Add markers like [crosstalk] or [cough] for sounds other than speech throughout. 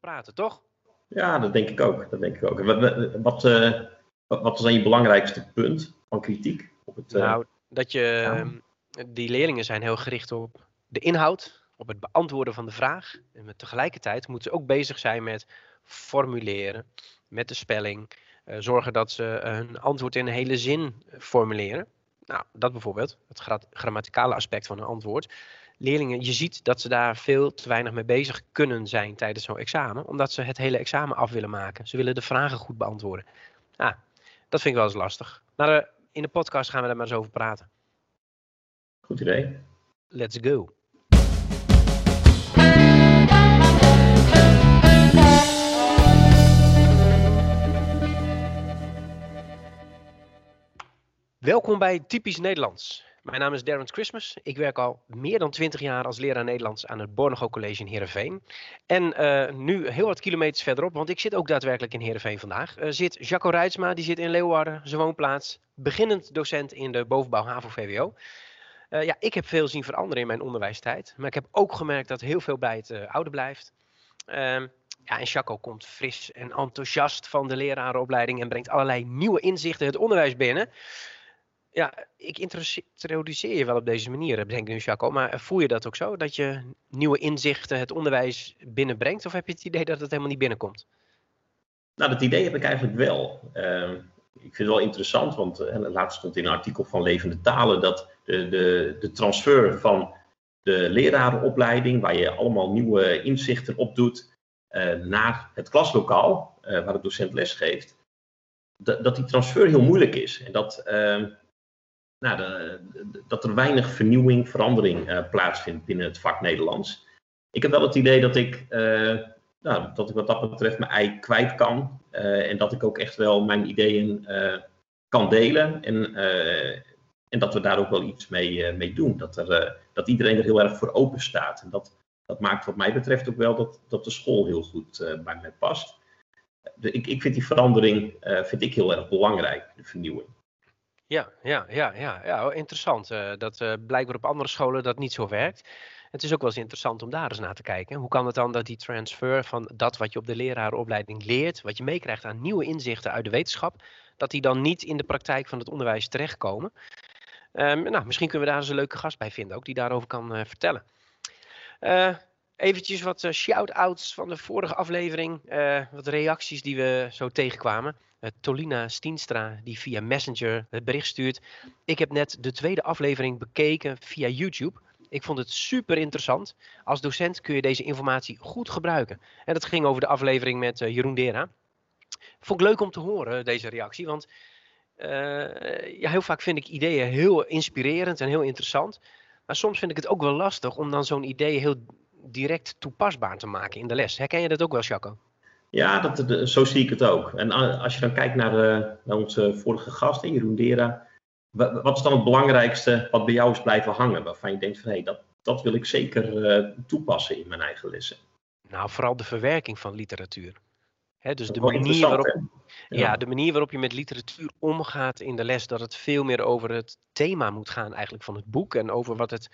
praten, toch? Ja, dat denk ik ook. Dat denk ik ook. Wat, wat, wat was dan je belangrijkste punt van kritiek? Op het, uh, nou, dat je, ja. die leerlingen zijn heel gericht op de inhoud, op het beantwoorden van de vraag. En met tegelijkertijd moeten ze ook bezig zijn met formuleren, met de spelling. Uh, zorgen dat ze hun antwoord in een hele zin formuleren. Nou, dat bijvoorbeeld, het grammaticale aspect van een antwoord. Leerlingen, je ziet dat ze daar veel te weinig mee bezig kunnen zijn tijdens zo'n examen, omdat ze het hele examen af willen maken. Ze willen de vragen goed beantwoorden. Ah, dat vind ik wel eens lastig. Maar in de podcast gaan we daar maar eens over praten. Goed idee. Let's go. Welkom bij Typisch Nederlands. Mijn naam is Darren Christmas. Ik werk al meer dan 20 jaar als leraar Nederlands aan het Bornego College in Heerenveen. En uh, nu heel wat kilometers verderop, want ik zit ook daadwerkelijk in Heerenveen vandaag, uh, zit Jacco Rijtsma, die zit in Leeuwarden, zijn woonplaats. Beginnend docent in de bovenbouw HAVO-VWO. Uh, ja, ik heb veel zien veranderen in mijn onderwijstijd. Maar ik heb ook gemerkt dat heel veel bij het oude blijft. Ehm, ja, en Jacco komt fris en enthousiast van de lerarenopleiding en brengt allerlei nieuwe inzichten het onderwijs binnen. Ja, ik introduceer je wel op deze manier, denk ik nu, Jaco. Maar voel je dat ook zo? Dat je nieuwe inzichten het onderwijs binnenbrengt? Of heb je het idee dat het helemaal niet binnenkomt? Nou, dat idee heb ik eigenlijk wel. Uh, ik vind het wel interessant, want uh, laatst stond in een artikel van Levende Talen dat de, de, de transfer van de lerarenopleiding, waar je allemaal nieuwe inzichten op doet, naar het klaslokaal, waar de docent les geeft, dat, dat die transfer heel moeilijk is. En dat ehm, nou, dat er weinig vernieuwing, verandering uh, plaatsvindt binnen het vak Nederlands. Ik heb wel het idee dat ik, uh, nou, dat ik wat dat betreft mijn ei kwijt kan. Uh, en dat ik ook echt wel mijn ideeën kan delen. En, en dat we daar ook wel iets mee, mee doen. Dat, er, dat iedereen er heel erg voor open staat. En dat, dat maakt wat mij betreft ook wel dat, dat de school heel goed bij mij past. Ik, ik vind die verandering vind ik heel erg belangrijk, de vernieuwing. Ja, ja, ja, ja, ja interessant. Uh, dat uh, blijkbaar op andere scholen dat niet zo werkt. Het is ook wel eens interessant om daar eens naar te kijken. Hoe kan het dan dat die transfer van dat wat je op de lerarenopleiding leert, wat je meekrijgt aan nieuwe inzichten uit de wetenschap, dat die dan niet in de praktijk van het onderwijs terechtkomen? Um, nou, misschien kunnen we daar eens een leuke gast bij vinden, ook die daarover kan uh, vertellen. Eventjes wat shout-outs van de vorige aflevering, wat reacties die we zo tegenkwamen. Uh, Tolina Stienstra, die via Messenger het bericht stuurt. Ik heb net de tweede aflevering bekeken via YouTube. Ik vond het super interessant. Als docent kun je deze informatie goed gebruiken. En dat ging over de aflevering met Jeroen Dera. Vond ik leuk om te horen, deze reactie. Want ja, heel vaak vind ik ideeën heel inspirerend en heel interessant. Maar soms vind ik het ook wel lastig om dan zo'n idee heel direct toepasbaar te maken in de les. Herken je dat ook wel, Jaco? Ja, dat, zo zie ik het ook. En als je dan kijkt naar, de, naar onze vorige gast, Jeroen Dera. Wat is dan het belangrijkste wat bij jou is blijven hangen? Waarvan je denkt van hé, hey, dat, dat wil ik zeker uh, toepassen in mijn eigen lessen. Nou, vooral de verwerking van literatuur. He, dus de manier, waarop, ja. de manier waarop je met literatuur omgaat in de les, dat het veel meer over het thema moet gaan eigenlijk van het boek en over wat het,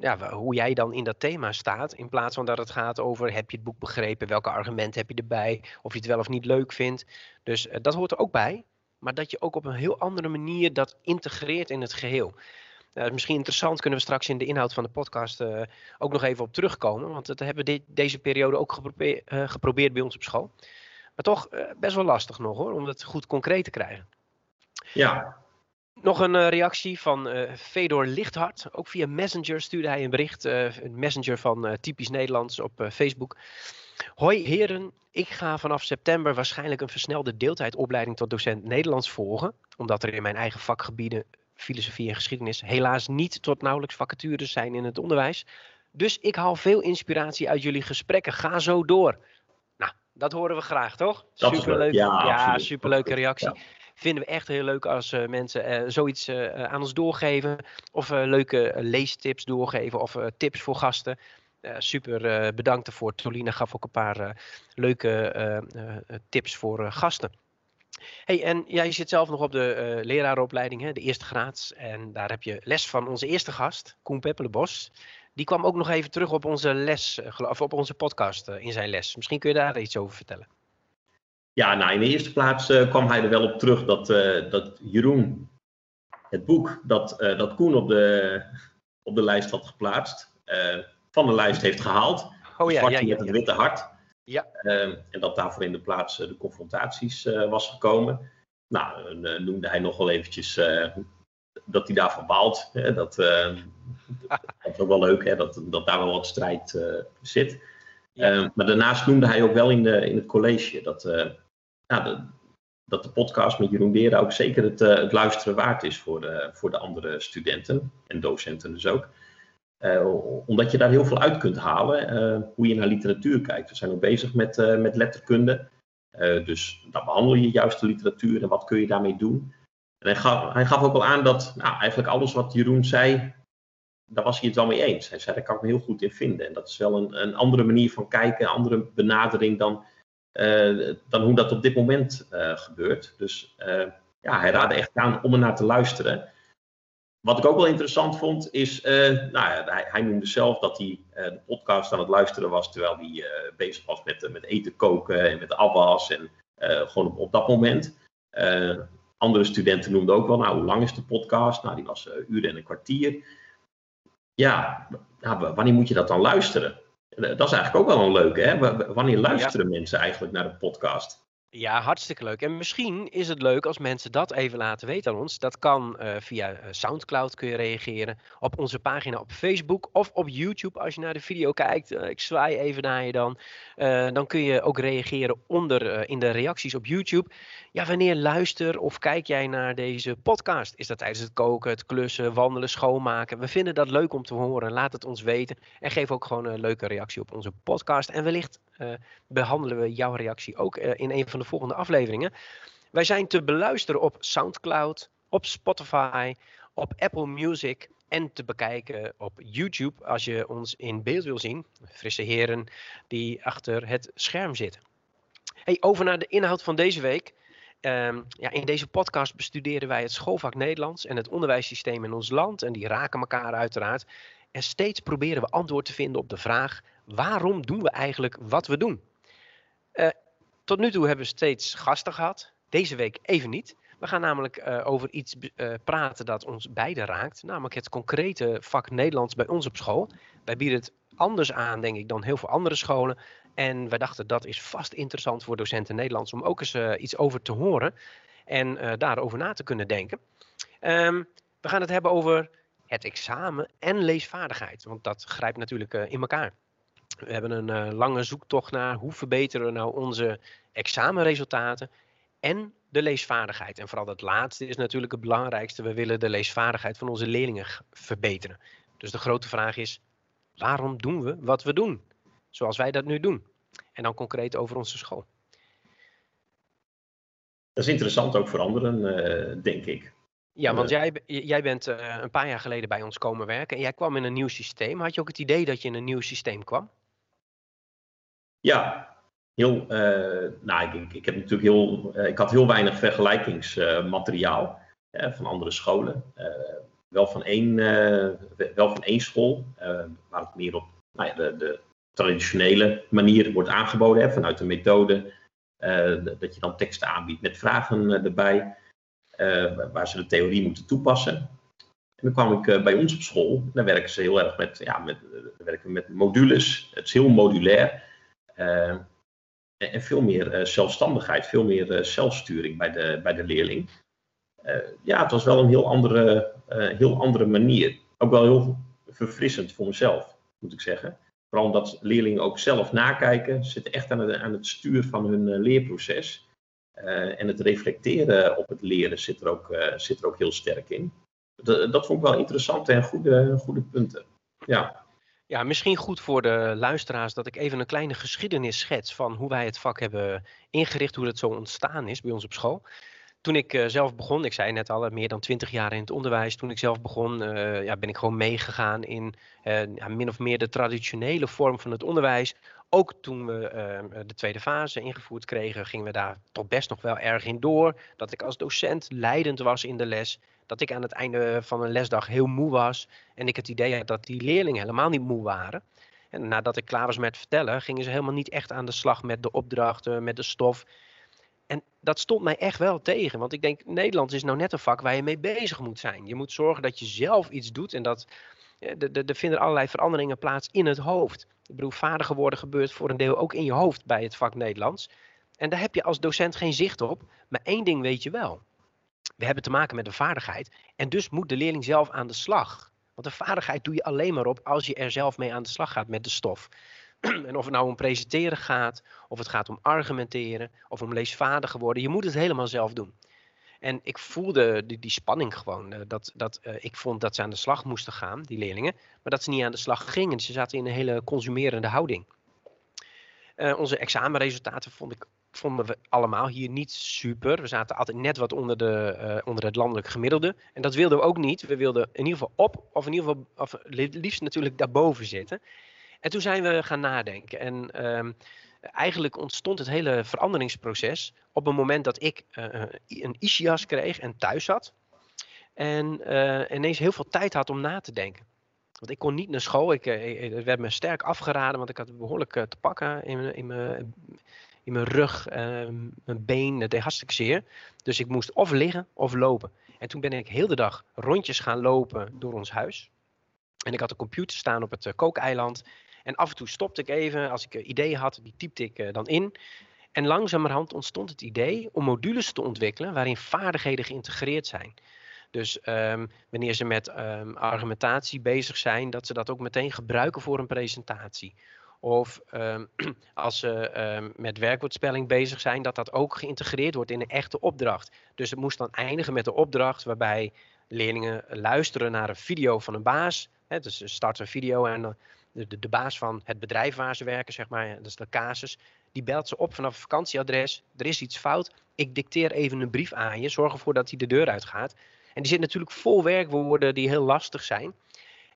ja, hoe jij dan in dat thema staat, in plaats van dat het gaat over heb je het boek begrepen, welke argumenten heb je erbij, of je het wel of niet leuk vindt. Dus uh, dat hoort er ook bij, maar dat je ook op een heel andere manier dat integreert in het geheel. Uh, misschien interessant, kunnen we straks in de inhoud van de podcast uh, ook nog even op terugkomen, want dat hebben we de, deze periode ook geprobeerd, geprobeerd bij ons op school. Maar toch best wel lastig nog hoor, om het goed concreet te krijgen. Ja, nog een uh, reactie van uh, Fedor Lichthart. Ook via Messenger stuurde hij een bericht. Een messenger van Typisch Nederlands op Facebook. Hoi heren, ik ga vanaf september waarschijnlijk een versnelde deeltijdopleiding tot docent Nederlands volgen. Omdat er in mijn eigen vakgebieden filosofie en geschiedenis helaas niet tot nauwelijks vacatures zijn in het onderwijs. Dus ik haal veel inspiratie uit jullie gesprekken. Ga zo door. Dat horen we graag, toch? Superleuk. Ja, ja superleuke reactie. Ja vinden we echt heel leuk als uh, mensen uh, zoiets uh, aan ons doorgeven. Of leuke leestips doorgeven of tips voor gasten. super bedankt ervoor. Tolina gaf ook een paar leuke tips voor gasten. Hey, en jij zit zelf nog op de lerarenopleiding, hè, de eerste graad. En daar heb je les van onze eerste gast, Koen Peppelenbos. Die kwam ook nog even terug op onze les, of op onze podcast in zijn les. Misschien kun je daar iets over vertellen. Ja, nou in de eerste plaats kwam hij er wel op terug dat, dat Jeroen het boek dat, dat Koen op de, op de lijst had geplaatst, van de lijst heeft gehaald. Oh ja, ja, ja, met het witte hart. Ja. Ehm, en dat daarvoor in de plaats de confrontaties was gekomen. Nou, noemde hij nog wel eventjes dat hij daarvan baalt. Hè, dat, uh, dat is ook wel leuk, hè, dat, dat daar wel wat strijd uh, zit. Uh, maar daarnaast noemde hij ook wel in, de, in het college dat, ja, de, dat de podcast met Jeroen Deren ook zeker het, het luisteren waard is voor de, voor de andere studenten en docenten dus ook. omdat je daar heel veel uit kunt halen, hoe je naar literatuur kijkt. We zijn ook bezig met, met letterkunde. dus dan behandel je juist de literatuur en wat kun je daarmee doen. En hij gaf, ook al aan dat nou, eigenlijk alles wat Jeroen zei, daar was hij het wel mee eens. Hij zei, daar kan ik me heel goed in vinden. En dat is wel een, een andere manier van kijken, een andere benadering dan, uh, dan hoe dat op dit moment uh, gebeurt. Dus uh, ja, hij raadde echt aan om er naar te luisteren. Wat ik ook wel interessant vond, is, nou ja, hij, noemde zelf dat hij de podcast aan het luisteren was terwijl hij bezig was met, met eten koken en met afwas en gewoon op, op dat moment andere studenten noemden ook wel, nou, hoe lang is de podcast? Nou, die was uh, uren en een kwartier. Ja, nou, wanneer moet je dat dan luisteren? Eh, dat is eigenlijk ook wel een leuke, hè? Wanneer luisteren mensen eigenlijk naar de podcast? Ja, hartstikke leuk. En misschien is het leuk als mensen dat even laten weten aan ons. Dat kan uh, via Soundcloud kun je reageren. Op onze pagina op Facebook of op YouTube als je naar de video kijkt. Uh, ik zwaai even naar je dan. Dan kun je ook reageren onder in de reacties op YouTube. Ja, wanneer luister of kijk jij naar deze podcast? Is dat tijdens het koken, het klussen, wandelen, schoonmaken? We vinden dat leuk om te horen. Laat het ons weten. En geef ook gewoon een leuke reactie op onze podcast. En wellicht behandelen we jouw reactie ook in een van de volgende afleveringen. Wij zijn te beluisteren op SoundCloud, op Spotify, op Apple Music en te bekijken op YouTube als je ons in beeld wil zien. Frisse heren die achter het scherm zitten. Hey, over naar de inhoud van deze week. Um, ja, in deze podcast bestuderen wij het schoolvak Nederlands en het onderwijssysteem in ons land. En die raken elkaar uiteraard. En steeds proberen we antwoord te vinden op de vraag: waarom doen we eigenlijk wat we doen? Tot nu toe hebben we steeds gasten gehad. Deze week even niet. We gaan namelijk uh, over iets uh, praten dat ons beiden raakt. Namelijk het concrete vak Nederlands bij ons op school. Wij bieden het anders aan, denk ik, dan heel veel andere scholen. En wij dachten dat is vast interessant voor docenten Nederlands om ook eens uh, iets over te horen en daarover na te kunnen denken. Um, we gaan het hebben over het examen en leesvaardigheid, want dat grijpt natuurlijk in elkaar. We hebben een lange zoektocht naar hoe verbeteren we nou onze examenresultaten en de leesvaardigheid. En vooral dat laatste is natuurlijk het belangrijkste. We willen de leesvaardigheid van onze leerlingen verbeteren. Dus de grote vraag is, waarom doen we wat we doen? Zoals wij dat nu doen. En dan concreet over onze school. Dat is interessant ook voor anderen, uh, denk ik. Ja, want jij, jij bent uh, een paar jaar geleden bij ons komen werken en jij kwam in een nieuw systeem. Had je ook het idee dat je in een nieuw systeem kwam? Ja, heel. Uh, nou, ik, heb natuurlijk heel. ik had heel weinig vergelijkingsmateriaal van andere scholen. wel, van één, wel van één school, waar het meer op nou ja, de, de traditionele manier wordt aangeboden, hè, vanuit de methode, dat je dan teksten aanbiedt met vragen erbij, waar ze de theorie moeten toepassen. En dan kwam ik bij ons op school, daar werken ze heel erg met, ja, met, werken we met modules, het is heel modulair. En, en, veel meer zelfstandigheid, veel meer zelfsturing bij de, bij de leerling. ja, het was wel een heel andere, heel andere manier. Ook wel heel verfrissend voor mezelf, moet ik zeggen. Vooral omdat leerlingen ook zelf nakijken, zitten echt aan het, aan het stuur van hun leerproces. En het reflecteren op het leren zit er ook, zit er ook heel sterk in. Dat, dat vond ik wel interessante en goede, goede punten. Ja. Ja, misschien goed voor de luisteraars dat ik even een kleine geschiedenis schets van hoe wij het vak hebben ingericht, hoe het zo ontstaan is bij ons op school toen ik uh, zelf begon, ik zei net al, meer dan twintig jaar in het onderwijs. Toen ik zelf begon, uh, ja, ben ik gewoon meegegaan in ja, min of meer de traditionele vorm van het onderwijs. ook toen we de tweede fase ingevoerd kregen, gingen we daar toch best nog wel erg in door. Dat ik als docent leidend was in de les. Dat ik aan het einde van een lesdag heel moe was. En ik het idee had dat die leerlingen helemaal niet moe waren. En nadat ik klaar was met vertellen, gingen ze helemaal niet echt aan de slag met de opdrachten, met de stof. En dat stond mij echt wel tegen. Want ik denk, Nederlands is nou net een vak waar je mee bezig moet zijn. Je moet zorgen dat je zelf iets doet en dat er vinden allerlei veranderingen plaats in het hoofd. Ik bedoel, worden gebeurt voor een deel ook in je hoofd bij het vak Nederlands. En daar heb je als docent geen zicht op. Maar één ding weet je wel. We hebben te maken met een vaardigheid. En dus moet de leerling zelf aan de slag. Want de vaardigheid doe je alleen maar op als je er zelf mee aan de slag gaat met de stof. [clears throat] en of het nou om presenteren gaat, of het gaat om argumenteren, of om leesvaardiger worden. Je moet het helemaal zelf doen. En ik voelde die, die spanning gewoon. Uh, dat, dat, uh, ik vond dat ze aan de slag moesten gaan, die leerlingen. Maar dat ze niet aan de slag gingen. Ze zaten in een hele consumerende houding. Uh, onze examenresultaten vond ik, vonden we allemaal hier niet super. We zaten altijd net wat onder, de, onder het landelijk gemiddelde. En dat wilden we ook niet. We wilden in ieder geval op, of in ieder geval, of liefst natuurlijk daarboven zitten. En toen zijn we gaan nadenken. En ehm, eigenlijk ontstond het hele veranderingsproces op het moment dat ik uh, een ischias kreeg en thuis zat. En ineens heel veel tijd had om na te denken. Want ik kon niet naar school. Ik, ik werd me sterk afgeraden, want ik had behoorlijk te pakken in in mijn, in mijn rug, mijn been. Het deed hartstikke zeer. Dus ik moest of liggen of lopen. En toen ben ik heel de dag rondjes gaan lopen door ons huis. En ik had een computer staan op het kookeiland. En af en toe stopte ik even, als ik ideeën had, die typte ik dan in. En langzamerhand ontstond het idee om modules te ontwikkelen waarin vaardigheden geïntegreerd zijn. Dus um, wanneer ze met um, argumentatie bezig zijn, dat ze dat ook meteen gebruiken voor een presentatie. Of um, [clears throat] als ze met werkwoordspelling bezig zijn, dat dat ook geïntegreerd wordt in een echte opdracht. Dus het moest dan eindigen met een opdracht waarbij leerlingen luisteren naar een video van een baas. Dus ze starten een video en de, de, de, baas van het bedrijf waar ze werken, zeg maar, dat is de casus, die belt ze op vanaf het vakantieadres. Er is iets fout. Ik dicteer even een brief aan je. Zorg ervoor dat hij de deur uitgaat. En die zit natuurlijk vol werkwoorden die heel lastig zijn.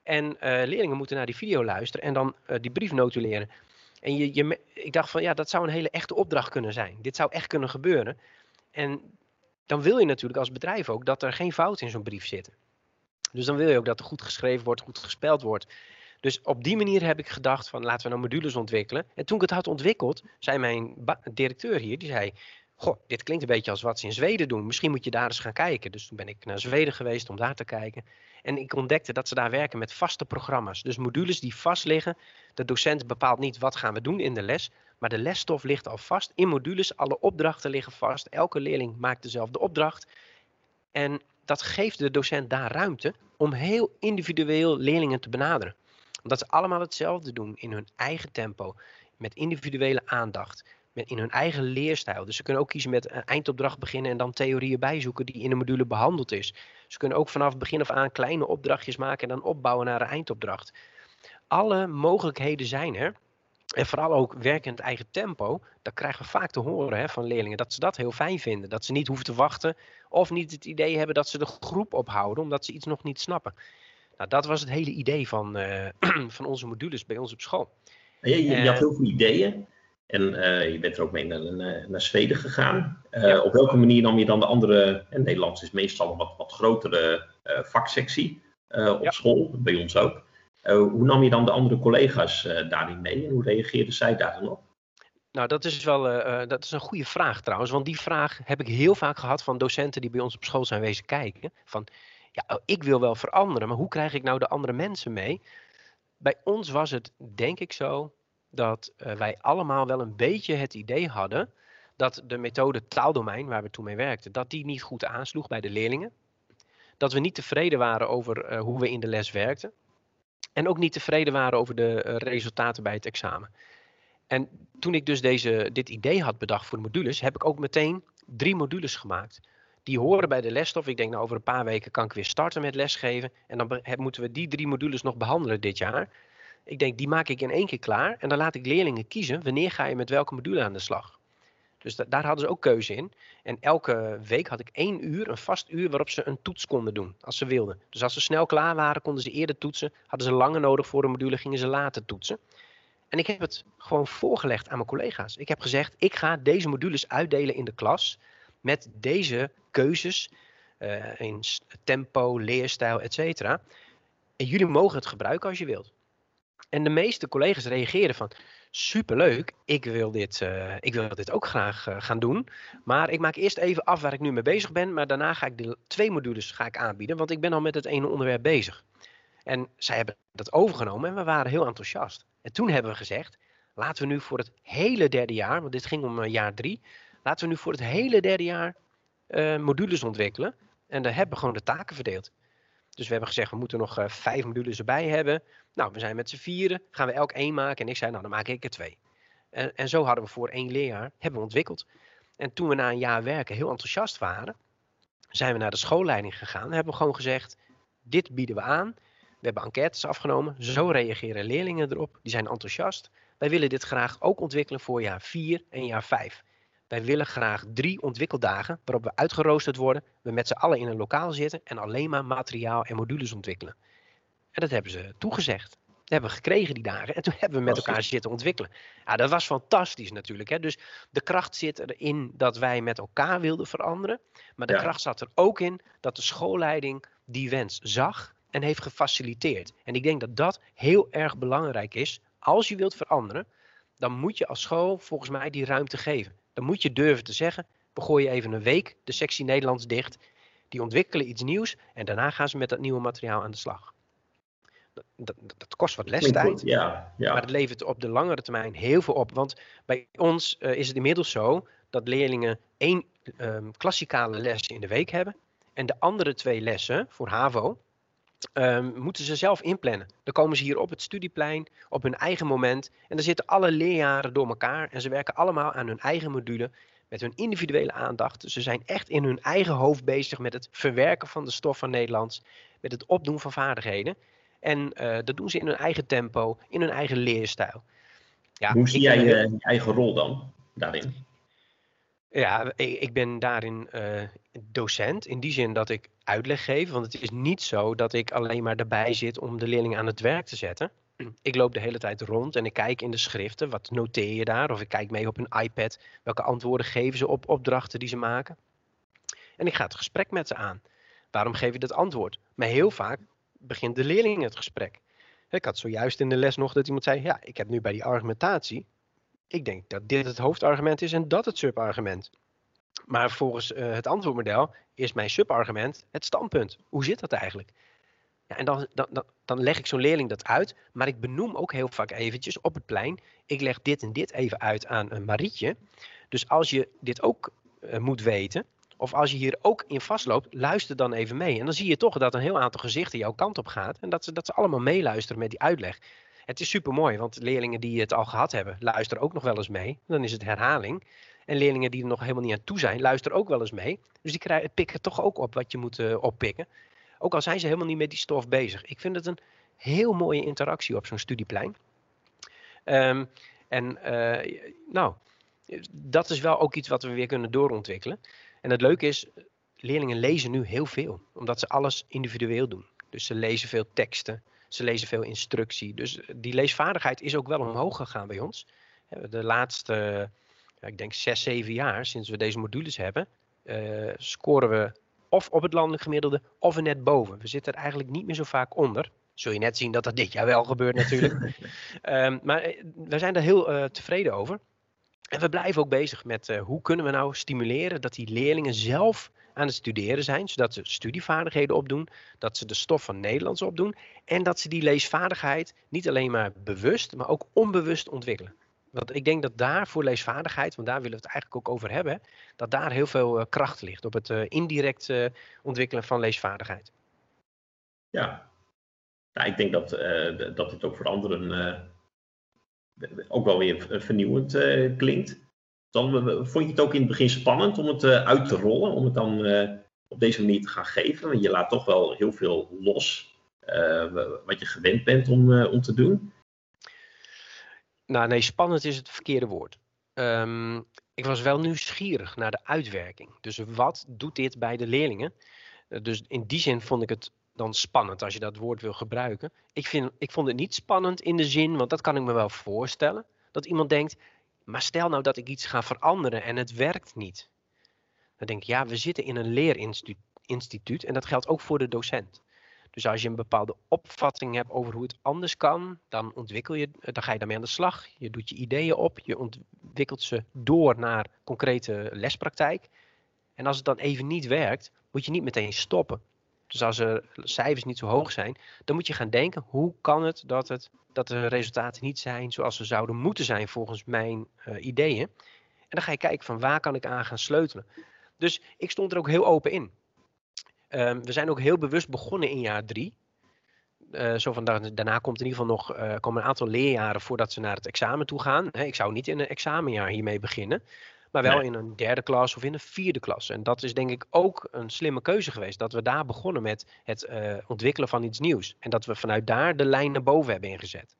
En uh, leerlingen moeten naar die video luisteren en dan uh, die brief notuleren. En je, je, ik dacht van ja, dat zou een hele echte opdracht kunnen zijn. Dit zou echt kunnen gebeuren. En dan wil je natuurlijk als bedrijf ook dat er geen fout in zo'n brief zitten. Dus dan wil je ook dat er goed geschreven wordt, goed gespeld wordt. Dus op die manier heb ik gedacht van laten we nou modules ontwikkelen. En toen ik het had ontwikkeld, zei mijn directeur hier, die zei, goh, dit klinkt een beetje als wat ze in Zweden doen. Misschien moet je daar eens gaan kijken. Dus toen ben ik naar Zweden geweest om daar te kijken. En ik ontdekte dat ze daar werken met vaste programma's. Dus modules die vast liggen. De docent bepaalt niet wat gaan we doen in de les. Maar de lesstof ligt al vast in modules. Alle opdrachten liggen vast. Elke leerling maakt dezelfde opdracht. En dat geeft de docent daar ruimte om heel individueel leerlingen te benaderen omdat ze allemaal hetzelfde doen in hun eigen tempo, met individuele aandacht, met in hun eigen leerstijl. Dus ze kunnen ook kiezen met een eindopdracht beginnen en dan theorieën bijzoeken die in de module behandeld is. Ze kunnen ook vanaf begin af aan kleine opdrachtjes maken en dan opbouwen naar een eindopdracht. Alle mogelijkheden zijn er. En vooral ook werken in het eigen tempo. Dat krijgen we vaak te horen hè, van leerlingen. Dat ze dat heel fijn vinden. Dat ze niet hoeven te wachten. Of niet het idee hebben dat ze de groep ophouden omdat ze iets nog niet snappen. Nou, dat was het hele idee van, uh, [clears throat] van onze modules bij ons op school. Je, je, je had heel veel ideeën. En uh, je bent er ook mee naar, naar, naar Zweden gegaan. Uh, ja. Op welke manier nam je dan de andere, en Nederlands is meestal een wat, wat grotere uh, vaksectie op ja. school, bij ons ook. hoe nam je dan de andere collega's daarin mee en hoe reageerden zij daar dan op? Nou, dat is wel dat is een goede vraag trouwens. Want die vraag heb ik heel vaak gehad van docenten die bij ons op school zijn wezen kijken. Van, ja, oh, ik wil wel veranderen, maar hoe krijg ik nou de andere mensen mee? Bij ons was het denk ik zo dat uh, wij allemaal wel een beetje het idee hadden dat de methode taaldomein, waar we toen mee werkten, dat die niet goed aansloeg bij de leerlingen. Dat we niet tevreden waren over uh, hoe we in de les werkten. En ook niet tevreden waren over de uh, resultaten bij het examen. En toen ik dus deze, dit idee had bedacht voor de modules, heb ik ook meteen drie modules gemaakt die horen bij de lesstof. Ik denk nou over een paar weken kan ik weer starten met lesgeven. En dan moeten we die drie modules nog behandelen dit jaar. Ik denk die maak ik in één keer klaar. En dan laat ik leerlingen kiezen wanneer ga je met welke module aan de slag. Dus da daar hadden ze ook keuze in. En elke week had ik één uur, een vast uur, waarop ze een toets konden doen, als ze wilden. Dus als ze snel klaar waren, konden ze eerder toetsen. Hadden ze langer nodig voor een module, gingen ze later toetsen. En ik heb het gewoon voorgelegd aan mijn collega's. Ik heb gezegd, ik ga deze modules uitdelen in de klas met deze keuzes uh, in tempo, leerstijl, etc. En jullie mogen het gebruiken als je wilt. En de meeste collega's reageren van, superleuk, ik wil dit, uh, ik wil dit ook graag uh, gaan doen. Maar ik maak eerst even af waar ik nu mee bezig ben. Maar daarna ga ik de twee modules ga ik aanbieden, want ik ben al met het ene onderwerp bezig. En zij hebben dat overgenomen en we waren heel enthousiast. En toen hebben we gezegd, laten we nu voor het hele derde jaar, want dit ging om uh, jaar drie, laten we nu voor het hele derde jaar modules ontwikkelen. En daar hebben we gewoon de taken verdeeld. Dus we hebben gezegd, we moeten nog uh, vijf modules erbij hebben. Nou, we zijn met z'n vieren, gaan we elk één maken. En ik zei, nou, dan maak ik er twee. En, en zo hadden we voor één leerjaar, hebben we ontwikkeld. En toen we na een jaar werken heel enthousiast waren, zijn we naar de schoolleiding gegaan. En hebben we gewoon gezegd, dit bieden we aan. We hebben enquêtes afgenomen. Zo reageren leerlingen erop. Die zijn enthousiast. Wij willen dit graag ook ontwikkelen voor jaar 4 en jaar 5. Wij willen graag drie ontwikkeldagen waarop we uitgeroosterd worden, we met z'n allen in een lokaal zitten en alleen maar materiaal en modules ontwikkelen. En dat hebben ze toegezegd. Dat hebben we gekregen die dagen en toen [laughs] hebben we met elkaar zitten ontwikkelen. Ja, dat was fantastisch natuurlijk. Hè? Dus de kracht zit erin dat wij met elkaar wilden veranderen. Maar de kracht zat er ook in dat de schoolleiding die wens zag en heeft gefaciliteerd. En ik denk dat dat heel erg belangrijk is. Als je wilt veranderen, dan moet je als school volgens mij die ruimte geven dan moet je durven te zeggen, we gooien even een week de sectie Nederlands dicht. Die ontwikkelen iets nieuws en daarna gaan ze met dat nieuwe materiaal aan de slag. Dat, dat, dat kost wat lestijd, ja, ja. maar het levert op de langere termijn heel veel op. Want bij ons uh, is het inmiddels zo dat leerlingen één um, klassikale les in de week hebben. En de andere twee lessen voor HAVO, um, moeten ze zelf inplannen. Dan komen ze hier op het studieplein, op hun eigen moment. En dan zitten alle leerjaren door elkaar. En ze werken allemaal aan hun eigen module. Met hun individuele aandacht. Ze zijn echt in hun eigen hoofd bezig met het verwerken van de stof van Nederlands. Met het opdoen van vaardigheden. En uh, dat doen ze in hun eigen tempo, in hun eigen leerstijl. Ja, Hoe zie jij je eigen rol dan daarin? Ja, ik ben daarin uh, docent. In die zin dat ik uitleg geef. Want het is niet zo dat ik alleen maar erbij zit om de leerlingen aan het werk te zetten. Ik loop de hele tijd rond en ik kijk in de schriften. Wat noteer je daar? Of ik kijk mee op een iPad. Welke antwoorden geven ze op opdrachten die ze maken? En ik ga het gesprek met ze aan. Waarom geef je dat antwoord? Maar heel vaak begint de leerling het gesprek. Ik had zojuist in de les nog dat iemand zei: Ja, ik heb nu bij die argumentatie ik denk dat dit het hoofdargument is en dat het subargument. Maar volgens uh, het antwoordmodel is mijn subargument het standpunt. Hoe zit dat eigenlijk? Ja, en dan, dan, dan leg ik zo'n leerling dat uit, maar ik benoem ook heel vaak eventjes op het plein. Ik leg dit en dit even uit aan een Marietje. Dus als je dit ook uh, moet weten, of als je hier ook in vastloopt, luister dan even mee. En dan zie je toch dat een heel aantal gezichten jouw kant op gaat. En dat ze, dat ze allemaal meeluisteren met die uitleg. Het is super mooi, want leerlingen die het al gehad hebben, luisteren ook nog wel eens mee. Dan is het herhaling. En leerlingen die er nog helemaal niet aan toe zijn, luisteren ook wel eens mee. Dus die krijgen, pikken toch ook op wat je moet uh, oppikken. Ook al zijn ze helemaal niet met die stof bezig. Ik vind het een heel mooie interactie op zo'n studieplein. Um, en uh, nou, dat is wel ook iets wat we weer kunnen doorontwikkelen. En het leuke is, leerlingen lezen nu heel veel, omdat ze alles individueel doen. Dus ze lezen veel teksten, ze lezen veel instructie. Dus eh, die leesvaardigheid is ook wel omhoog gegaan bij ons. De laatste, ik denk zes, zeven jaar sinds we deze modules hebben, uh, scoren we of op het landelijk gemiddelde of er net boven. We zitten er eigenlijk niet meer zo vaak onder. Zul je net zien dat dat dit jaar wel gebeurt natuurlijk. um, [laughs] maar eh, we zijn daar heel uh, tevreden over. En we blijven ook bezig met uh, hoe kunnen we nou stimuleren dat die leerlingen zelf aan het studeren zijn, zodat ze studievaardigheden opdoen, dat ze de stof van Nederlands opdoen en dat ze die leesvaardigheid niet alleen maar bewust, maar ook onbewust ontwikkelen. Want ik denk dat daar voor leesvaardigheid, want daar willen we het eigenlijk ook over hebben, dat daar heel veel uh, kracht ligt op het uh, indirect uh, ontwikkelen van leesvaardigheid. Ja, ik denk dat, dat dit ook voor anderen ook wel weer vernieuwend klinkt. Dan vond je het ook in het begin spannend om het uh, uit te rollen, om het dan uh, op deze manier te gaan geven. Want je laat toch wel heel veel los wat je gewend bent om, om te doen. Nou nee, spannend is het verkeerde woord. Um, ik was wel nieuwsgierig naar de uitwerking. Dus wat doet dit bij de leerlingen? dus in die zin vond ik het dan spannend als je dat woord wil gebruiken. Ik, vind, ik vond het niet spannend in de zin, want dat kan ik me wel voorstellen. Dat iemand denkt, maar stel nou dat ik iets ga veranderen en het werkt niet. Dan denk ik, ja, we zitten in een leerinstituut en dat geldt ook voor de docent. Dus als je een bepaalde opvatting hebt over hoe het anders kan, dan ontwikkel je, dan ga je daarmee aan de slag. Je doet je ideeën op, je ontwikkelt ze door naar concrete lespraktijk. En als het dan even niet werkt, moet je niet meteen stoppen. Dus als er cijfers niet zo hoog zijn, dan moet je gaan denken: hoe kan het dat, het, dat de resultaten niet zijn zoals ze zouden moeten zijn volgens mijn uh, ideeën? En dan ga je kijken van waar kan ik aan gaan sleutelen. Dus ik stond er ook heel open in. Um, we zijn ook heel bewust begonnen in jaar drie. Uh, zo van, daarna komt in ieder geval nog uh, komen een aantal leerjaren voordat ze naar het examen toe gaan. ik zou niet in een examenjaar hiermee beginnen maar wel in een derde klas of in een vierde klas. En dat is denk ik ook een slimme keuze geweest. Dat we daar begonnen met het uh, ontwikkelen van iets nieuws. En dat we vanuit daar de lijn naar boven hebben ingezet.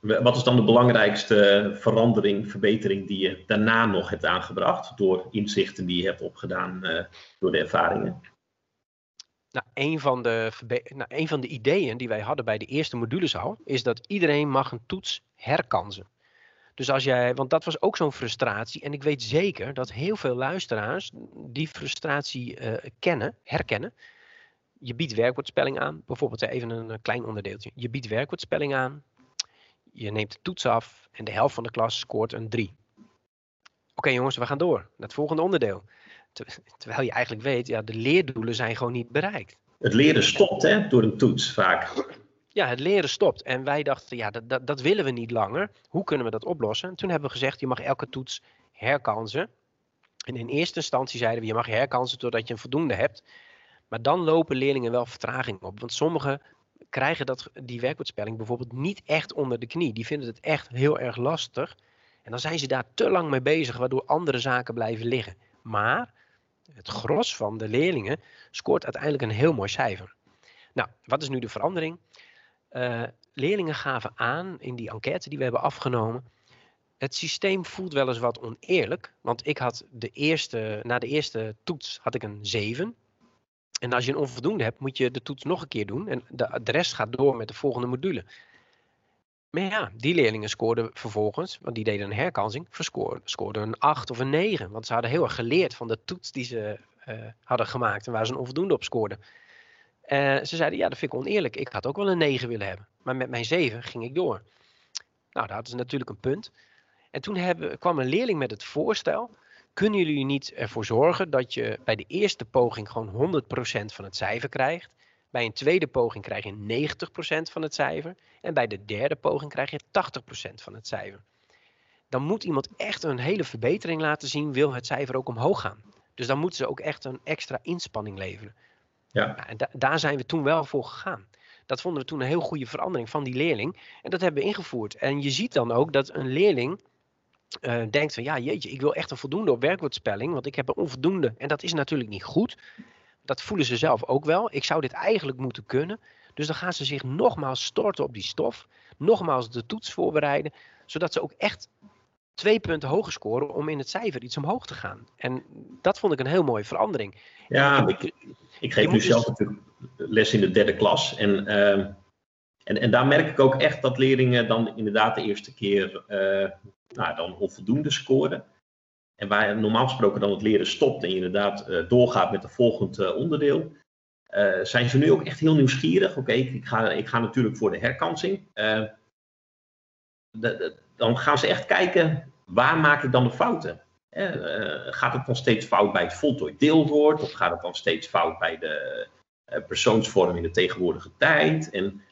Wat is dan de belangrijkste verandering, verbetering die je daarna nog hebt aangebracht? Door inzichten die je hebt opgedaan uh, door de ervaringen? Nou een, van de nou, een van de ideeën die wij hadden bij de eerste modules al, is dat iedereen mag een toets herkansen. Dus als jij, want dat was ook zo'n frustratie. En ik weet zeker dat heel veel luisteraars die frustratie uh, kennen, herkennen. Je biedt werkwoordspelling aan, bijvoorbeeld even een eh, klein onderdeeltje. Je biedt werkwoordspelling aan, je neemt de toets af en de helft van de klas scoort een 3. Oké jongens, we gaan door naar het volgende onderdeel. Terwijl je eigenlijk weet, ja, de leerdoelen zijn gewoon niet bereikt. Het leren stopt hè, door een toets vaak ja, het leren stopt. En wij dachten, ja, dat, dat, dat willen we niet langer. Hoe kunnen we dat oplossen? En toen hebben we gezegd, je mag elke toets herkansen. En in eerste instantie zeiden we, je mag herkansen totdat je een voldoende hebt. Maar dan lopen leerlingen wel vertraging op. Want sommigen krijgen dat, die werkwoordspelling bijvoorbeeld niet echt onder de knie. Die vinden het echt heel erg lastig. En dan zijn ze daar te lang mee bezig, waardoor andere zaken blijven liggen. Maar het gros van de leerlingen scoort uiteindelijk een heel mooi cijfer. Nou, wat is nu de verandering? Uh, leerlingen gaven aan in die enquête die we hebben afgenomen. Het systeem voelt wel eens wat oneerlijk. Want ik had de eerste, na de eerste toets had ik een 7. En als je een onvoldoende hebt, moet je de toets nog een keer doen. En de, rest gaat door met de volgende module. Maar ja, die leerlingen scoorden vervolgens, want die deden een herkansing, scoorden een 8 of een 9. Want ze hadden heel erg geleerd van de toets die ze uh, hadden gemaakt en waar ze een onvoldoende op scoorden. Uh, ze zeiden, ja, dat vind ik oneerlijk. Ik had ook wel een 9 willen hebben. Maar met mijn 7 ging ik door. Nou, hadden ze natuurlijk een punt. En toen hebben, kwam een leerling met het voorstel. Kunnen jullie niet ervoor zorgen dat je bij de eerste poging gewoon 100% van het cijfer krijgt? Bij een tweede poging krijg je 90% van het cijfer. En bij de derde poging krijg je 80% van het cijfer. Dan moet iemand echt een hele verbetering laten zien, wil het cijfer ook omhoog gaan. Dus dan moeten ze ook echt een extra inspanning leveren. Ja. en daar zijn we toen wel voor gegaan. Dat vonden we toen een heel goede verandering van die leerling. En dat hebben we ingevoerd. En je ziet dan ook dat een leerling uh, denkt van ja jeetje, ik wil echt een voldoende op werkwoordspelling, want ik heb een onvoldoende. En dat is natuurlijk niet goed. Dat voelen ze zelf ook wel. Ik zou dit eigenlijk moeten kunnen. Dus dan gaan ze zich nogmaals storten op die stof. Nogmaals de toets voorbereiden. Zodat ze ook echt twee punten hoger scoren om in het cijfer iets omhoog te gaan. En dat vond ik een heel mooie verandering. Ja, ik, ik geef nu zelf dus- natuurlijk les in de derde klas. En, ehm, en, en daar merk ik ook echt dat leerlingen dan inderdaad de eerste keer uh, nou, dan onvoldoende scoren. En waar normaal gesproken dan het leren stopt en je inderdaad uh, doorgaat met het volgende uh, onderdeel. zijn ze nu ook echt heel nieuwsgierig? Oké, ik, ik, ga, ik ga natuurlijk voor de herkansing. De, de, dan gaan ze echt kijken, waar maak ik dan de fouten? Eh, gaat het dan steeds fout bij het voltooid deelwoord? Of gaat het dan steeds fout bij de uh, persoonsvorm in de tegenwoordige tijd? En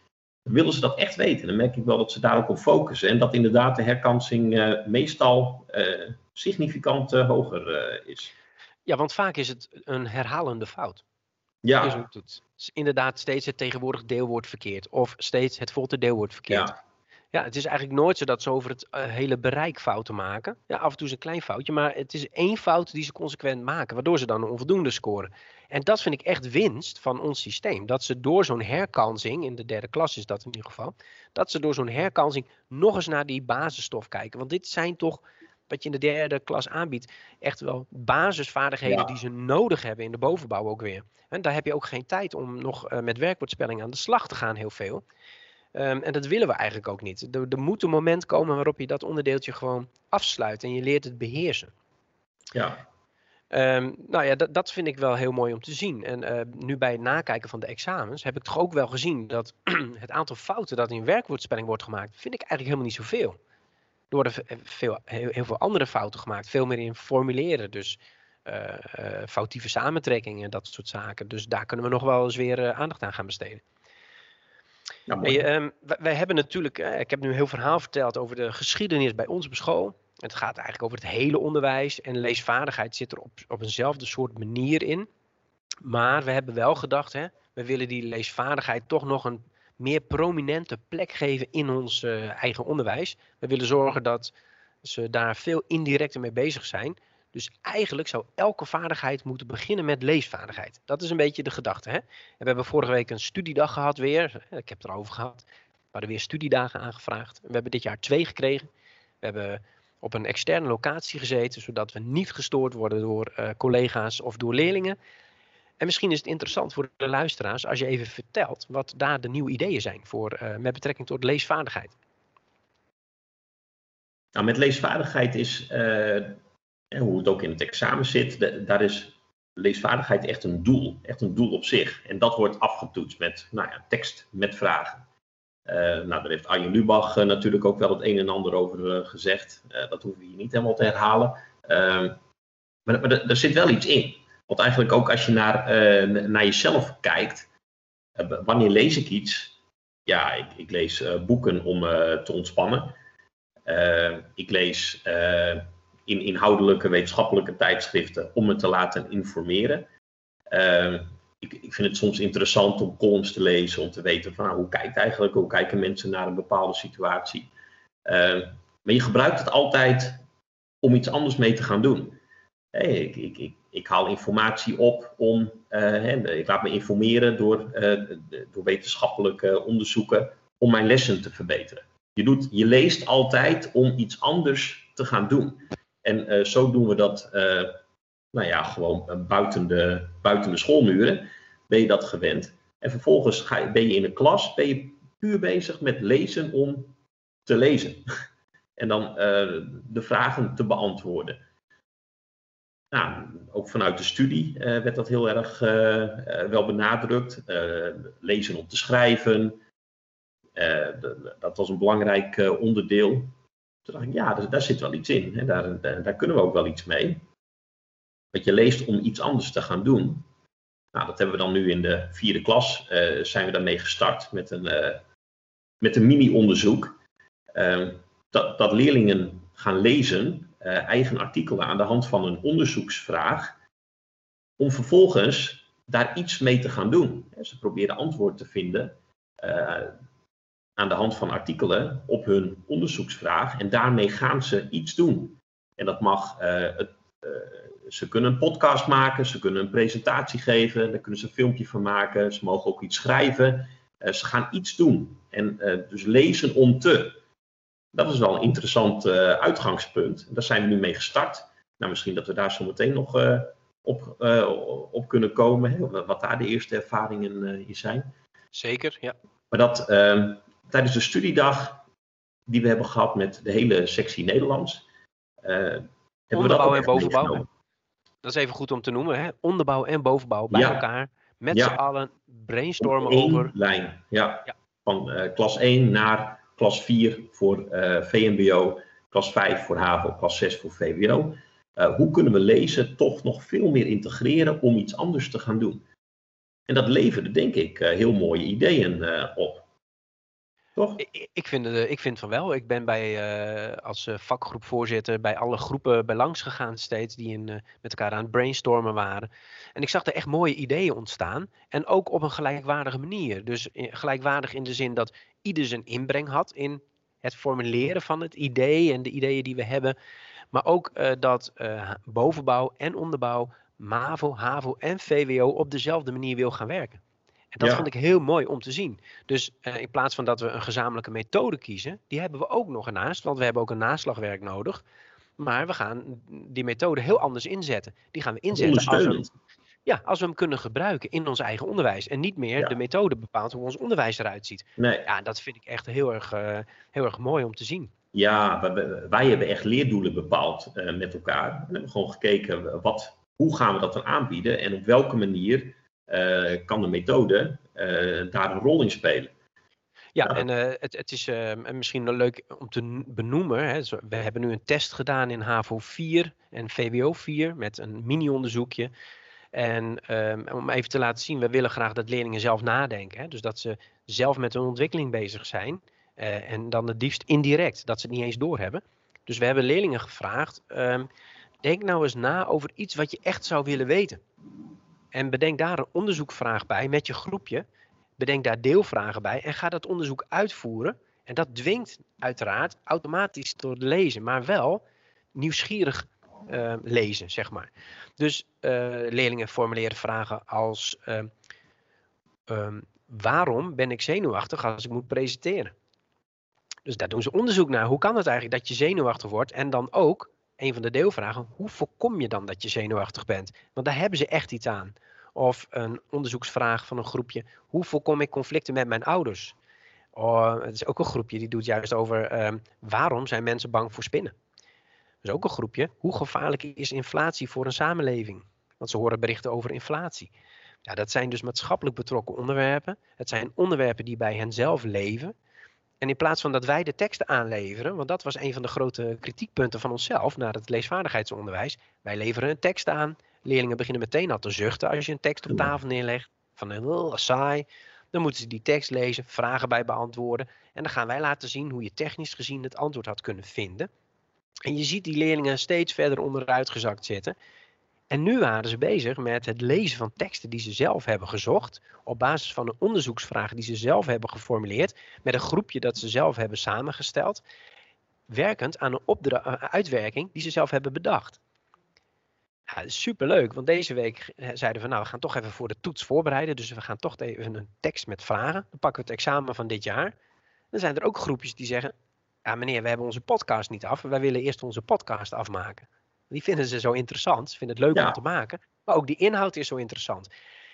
willen ze dat echt weten? Dan merk ik wel dat ze daar ook op focussen. En dat inderdaad de herkansing uh, meestal significant hoger is. Ja, want vaak is het een herhalende fout. Ja. Dus inderdaad steeds het tegenwoordig deelwoord verkeerd. Of steeds het voltooid deelwoord verkeerd. Ja. Ja, het is eigenlijk nooit zo dat ze over het uh, hele bereik fouten maken. Ja, af en toe is een klein foutje, maar het is één fout die ze consequent maken, waardoor ze dan een onvoldoende scoren. En dat vind ik echt winst van ons systeem. Dat ze door zo'n herkansing, in de derde klas is dat in ieder geval, dat ze door zo'n herkansing nog eens naar die basisstof kijken. Want dit zijn toch wat je in de derde klas aanbiedt, echt wel basisvaardigheden die ze nodig hebben in de bovenbouw ook weer. En daar heb je ook geen tijd om nog met werkwoordspelling aan de slag te gaan, heel veel. Ehm, en dat willen we eigenlijk ook niet. Er, er moet een moment komen waarop je dat onderdeeltje gewoon afsluit en je leert het beheersen. Ja. Um, nou ja, dat, dat vind ik wel heel mooi om te zien. En uh, nu bij het nakijken van de examens heb ik toch ook wel gezien dat [clears throat] het aantal fouten dat in werkwoordspelling wordt gemaakt, vind ik eigenlijk helemaal niet zoveel. Er worden veel, heel, heel veel andere fouten gemaakt, veel meer in formuleren. Dus uh, uh, foutieve samentrekkingen, dat soort zaken. Dus daar kunnen we nog wel eens weer aandacht aan gaan besteden. Nou, ehm, wij, hebben natuurlijk, ik heb nu een heel verhaal verteld over de geschiedenis bij ons op school. Het gaat eigenlijk over het hele onderwijs en leesvaardigheid zit er op, op eenzelfde soort manier in. Maar we hebben wel gedacht, hè, we willen die leesvaardigheid toch nog een meer prominente plek geven in ons uh, eigen onderwijs. We willen zorgen dat ze daar veel indirecter mee bezig zijn. Dus eigenlijk zou elke vaardigheid moeten beginnen met leesvaardigheid. Dat is een beetje de gedachte. Hè? We hebben vorige week een studiedag gehad weer. Ik heb het erover gehad. We hadden weer studiedagen aangevraagd. We hebben dit jaar twee gekregen. We hebben op een externe locatie gezeten, zodat we niet gestoord worden door uh, collega's of door leerlingen. En misschien is het interessant voor de luisteraars als je even vertelt wat daar de nieuwe ideeën zijn voor, uh, met betrekking tot leesvaardigheid. Nou, met leesvaardigheid is, uh, hoe het ook in het examen zit, daar is leesvaardigheid echt een doel, echt een doel op zich. En dat wordt afgetoetst met nou ja, tekst met vragen. Uh, nou, daar heeft Arjen Lubach uh, natuurlijk ook wel het een en ander over uh, gezegd. dat hoeven we hier niet helemaal te herhalen. Ehm, maar, maar er zit wel iets in. Want eigenlijk ook als je naar, naar jezelf kijkt. wanneer lees ik iets? Ja, ik, ik lees boeken om te ontspannen. ik lees in inhoudelijke wetenschappelijke tijdschriften om me te laten informeren. Ehm, ik, ik, vind het soms interessant om columns te lezen, om te weten van nou, hoe kijkt eigenlijk, hoe kijken mensen naar een bepaalde situatie. Uh, maar je gebruikt het altijd om iets anders mee te gaan doen. Hey, ik, ik, ik, ik, haal informatie op om, uh, ik laat me informeren door, uh, door wetenschappelijke onderzoeken om mijn lessen te verbeteren. Je, doet, je leest altijd om iets anders te gaan doen. En uh, zo doen we dat nou ja, gewoon buiten de, buiten de schoolmuren ben je dat gewend. En vervolgens ga je, ben je in de klas, ben je puur bezig met lezen om te lezen. [laughs] en dan de vragen te beantwoorden. Nou, ook vanuit de studie werd dat heel erg wel benadrukt. lezen om te schrijven. dat was een belangrijk onderdeel. Toen dacht ik, ja, daar, zit wel iets in. Hè? Daar, daar, kunnen we ook wel iets mee. Dat je leest om iets anders te gaan doen. Nou, dat hebben we dan nu in de vierde klas, uh, zijn we daarmee gestart met een, uh, met een mini-onderzoek. Uh, dat, dat leerlingen gaan lezen, eh, eigen artikelen aan de hand van een onderzoeksvraag, om vervolgens daar iets mee te gaan doen. Ze proberen antwoord te vinden aan de hand van artikelen op hun onderzoeksvraag en daarmee gaan ze iets doen. En dat mag het ze kunnen een podcast maken, ze kunnen een presentatie geven, daar kunnen ze een filmpje van maken, ze mogen ook iets schrijven. Uh, ze gaan iets doen. En dus lezen om te. Dat is wel een interessant uitgangspunt. Daar zijn we nu mee gestart. Nou, misschien dat we daar zo meteen nog op, op kunnen komen. Hè, wat daar de eerste ervaringen in zijn. Zeker, ja. Maar dat ehm, tijdens de studiedag die we hebben gehad met de hele sectie Nederlands. hebben we dat ook en bovenbouw dat is even goed om te noemen, hè? onderbouw en bovenbouw bij elkaar. Met ja. z'n allen brainstormen over. lijn, ja. ja. Van uh, klas 1 naar klas 4 voor uh, VMBO, klas 5 voor HAVO, klas 6 voor VWO. Uh, hoe kunnen we lezen toch nog veel meer integreren om iets anders te gaan doen? En dat leverde, denk ik, heel mooie ideeën op. Toch? Ik, vind, het, ik vind van wel. Ik ben bij, uh, als uh, vakgroepvoorzitter bij alle groepen bij langs gegaan steeds die in, met elkaar aan het brainstormen waren. En ik zag er echt mooie ideeën ontstaan. En ook op een gelijkwaardige manier. Dus gelijkwaardig in de zin dat ieder zijn inbreng had in het formuleren van het idee en de ideeën die we hebben. Maar ook dat bovenbouw en onderbouw, MAVO, HAVO en VWO op dezelfde manier wil gaan werken. En dat vond ik heel mooi om te zien. Dus uh, in plaats van dat we een gezamenlijke methode kiezen, die hebben we ook nog ernaast, want we hebben ook een naslagwerk nodig. maar we gaan die methode heel anders inzetten. Die gaan we inzetten als we, ja, als we hem kunnen gebruiken in ons eigen onderwijs. En niet meer de methode bepaalt hoe ons onderwijs eruit ziet. Nee. Ja, dat vind ik echt heel erg, uh, heel erg mooi om te zien. Ja, wij, wij hebben echt leerdoelen bepaald uh, met elkaar. We hebben gewoon gekeken, wat, hoe gaan we dat dan aanbieden? En op welke manier kan de methode daar een rol in spelen? Ja, en uh, het, het, is uh, misschien leuk om te benoemen. Hè. We hebben nu een test gedaan in HAVO 4 en VWO 4 met een mini-onderzoekje. En um, om even te laten zien, we willen graag dat leerlingen zelf nadenken. Hè? Dus dat ze zelf met hun ontwikkeling bezig zijn. Uh, en dan het liefst indirect, dat ze het niet eens doorhebben. Dus we hebben leerlingen gevraagd, um, denk nou eens na over iets wat je echt zou willen weten. En bedenk daar een onderzoekvraag bij met je groepje. Bedenk daar deelvragen bij en ga dat onderzoek uitvoeren. En dat dwingt uiteraard automatisch door het lezen, maar wel nieuwsgierig uh, lezen, zeg maar. Dus uh, leerlingen formuleren vragen als: uh, um, waarom ben ik zenuwachtig als ik moet presenteren? Dus daar doen ze onderzoek naar. Hoe kan het eigenlijk dat je zenuwachtig wordt? En dan ook, een van de deelvragen, hoe voorkom je dan dat je zenuwachtig bent? Want daar hebben ze echt iets aan. Of een onderzoeksvraag van een groepje, hoe voorkom ik conflicten met mijn ouders? Oh, het is ook een groepje die doet juist over um, waarom zijn mensen bang voor spinnen? is ook een groepje. Hoe gevaarlijk is inflatie voor een samenleving? Want ze horen berichten over inflatie. Ja, dat zijn dus maatschappelijk betrokken onderwerpen. Het zijn onderwerpen die bij hen zelf leven. En in plaats van dat wij de teksten aanleveren, want dat was een van de grote kritiekpunten van onszelf naar het leesvaardigheidsonderwijs. Wij leveren een tekst aan. Leerlingen beginnen meteen al te zuchten als je een tekst op tafel neerlegt. Van een oh, saai. Dan moeten ze die tekst lezen, vragen bij beantwoorden. En dan gaan wij laten zien hoe je technisch gezien het antwoord had kunnen vinden. En je ziet die leerlingen steeds verder onderuit gezakt zitten. En nu waren ze bezig met het lezen van teksten die ze zelf hebben gezocht. Op basis van een onderzoeksvraag die ze zelf hebben geformuleerd. Met een groepje dat ze zelf hebben samengesteld. Werkend aan een eh, uitwerking die ze zelf hebben bedacht. Ja, superleuk, want deze week zeiden we, nou, we gaan toch even voor de toets voorbereiden. Dus we gaan toch even een tekst met vragen. Dan pakken we het examen van dit jaar. Dan zijn er ook groepjes die zeggen, ja meneer, we hebben onze podcast niet af. Wij willen eerst onze podcast afmaken. Die vinden ze zo interessant. Ze vinden het leuk om te maken. Maar ook die inhoud is zo interessant.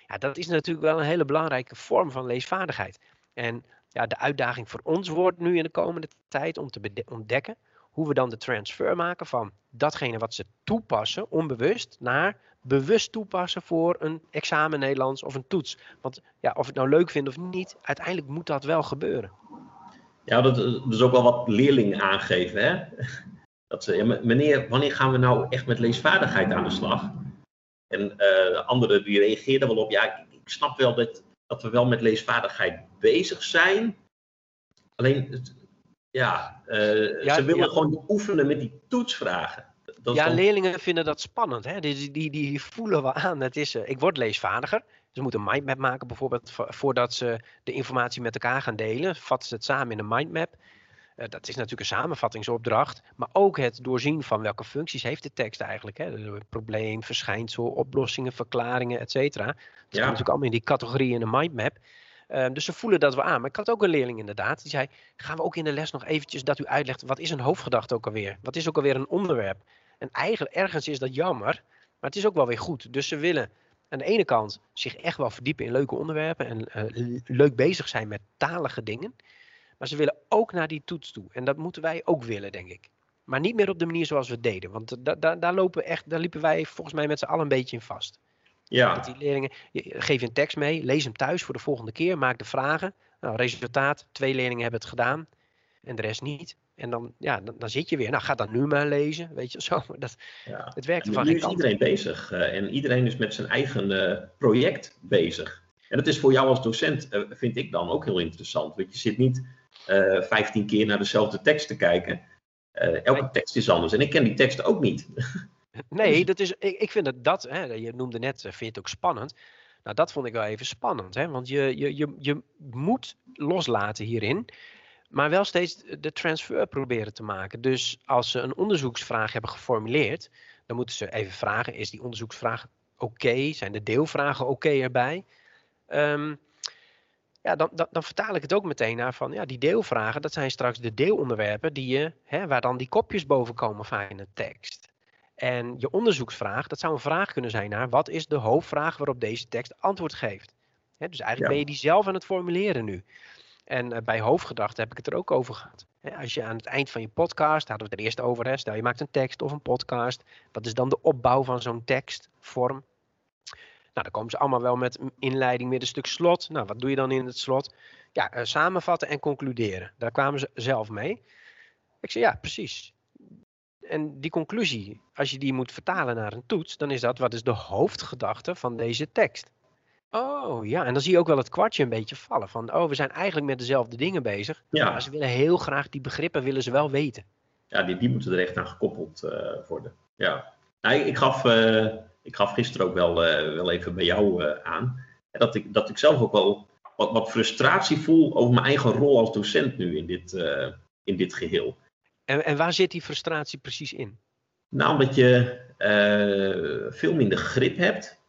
Ja, dat is natuurlijk wel een hele belangrijke vorm van leesvaardigheid. En ja, de uitdaging voor ons wordt nu in de komende tijd om te ontdekken hoe we dan de transfer maken van datgene wat ze toepassen, onbewust, naar bewust toepassen voor een examen Nederlands of een toets. Want ja, of het nou leuk vindt of niet, uiteindelijk moet dat wel gebeuren. Ja, dat, is ook wel wat leerlingen aangeven. Hè? Dat ze, ja, meneer, wanneer gaan we nou echt met leesvaardigheid aan de slag? En uh, anderen die reageerden wel op, ja, ik, ik, snap wel dat, dat we wel met leesvaardigheid bezig zijn. Alleen, ja, uh, ja ze willen gewoon oefenen met die toetsvragen. Dat ja, leerlingen vinden dat spannend. Hè? Die, die, die voelen we aan. Het is, uh, ik word leesvaardiger. Ze moeten een mindmap maken bijvoorbeeld voordat ze de informatie met elkaar gaan delen. Vatten ze het samen in een mindmap. Uh, dat is natuurlijk een samenvattingsopdracht. Maar ook het doorzien van welke functies heeft de tekst eigenlijk. Hè? Dus probleem, verschijnsel, oplossingen, verklaringen, et cetera. Dat ja. komt natuurlijk allemaal in die categorie in een mindmap. Uh, dus ze voelen dat we aan. Maar ik had ook een leerling inderdaad. Die zei, gaan we ook in de les nog eventjes dat u uitlegt. Wat is een hoofdgedachte ook alweer? Wat is ook alweer een onderwerp? En eigenlijk ergens is dat jammer. Maar het is ook wel weer goed. Dus ze willen aan de ene kant zich echt wel verdiepen in leuke onderwerpen en uh, leuk bezig zijn met talige dingen. Maar ze willen ook naar die toets toe. En dat moeten wij ook willen, denk ik. Maar niet meer op de manier zoals we het deden. Want da da daar, lopen echt, daar liepen wij volgens mij met z'n allen een beetje in vast. Ja. Dat die leerlingen, geef je een tekst mee, lees hem thuis voor de volgende keer, maak de vragen. Nou, resultaat, twee leerlingen hebben het gedaan en de rest niet. En dan, ja, dan, dan, zit je weer. Nou, ga dan nu maar lezen. Weet je zo. [laughs] Dat, ja. Het werkt van Nu is iedereen bezig. Uh, en iedereen is met zijn eigen uh, project bezig. En dat is voor jou als docent, uh, vind ik dan ook heel interessant. Want je zit niet vijftien keer naar dezelfde tekst te kijken. elke nee. tekst is anders. En ik ken die teksten ook niet. [laughs] nee, dat is, ik, ik vind dat, dat hè, je noemde net, vind je het ook spannend. Nou, dat vond ik wel even spannend. Hè? Want je, je, je, je moet loslaten hierin maar wel steeds de transfer proberen te maken. Dus als ze een onderzoeksvraag hebben geformuleerd, dan moeten ze even vragen: is die onderzoeksvraag oké? Zijn de deelvragen oké erbij? Um, ja, dan, dan, dan, vertaal ik het ook meteen naar van ja, die deelvragen, dat zijn straks de deelonderwerpen die je, hè, waar dan die kopjes boven komen vaak in de tekst. En je onderzoeksvraag, dat zou een vraag kunnen zijn naar wat is de hoofdvraag waarop deze tekst antwoord geeft. Hè, dus eigenlijk ben je die zelf aan het formuleren nu. En uh, bij hoofdgedachten heb ik het er ook over gehad. Hè, als je aan het eind van je podcast, hadden we het er eerst over, hè, stel je maakt een tekst of een podcast, wat is dan de opbouw van zo'n tekstvorm? Nou, dan komen ze allemaal wel met inleiding, middenstuk, slot. Nou, wat doe je dan in het slot? Ja, uh, samenvatten en concluderen. Daar kwamen ze zelf mee. Ik zei, ja, precies. En die conclusie, als je die moet vertalen naar een toets, dan is dat wat is de hoofdgedachte van deze tekst. Oh ja, en dan zie je ook wel het kwartje een beetje vallen. Van, oh, we zijn eigenlijk met dezelfde dingen bezig. Ja. Maar ze willen heel graag die begrippen, willen ze wel weten. Ja, die, die moeten er echt aan gekoppeld uh, worden. Ja. Nou, ik, gaf, uh, ik gaf gisteren ook wel, uh, wel even bij jou aan. Dat ik, dat ik zelf ook wel wat, wat frustratie voel over mijn eigen rol als docent nu in dit, in dit geheel. En, en waar zit die frustratie precies in? Nou, omdat je veel minder grip hebt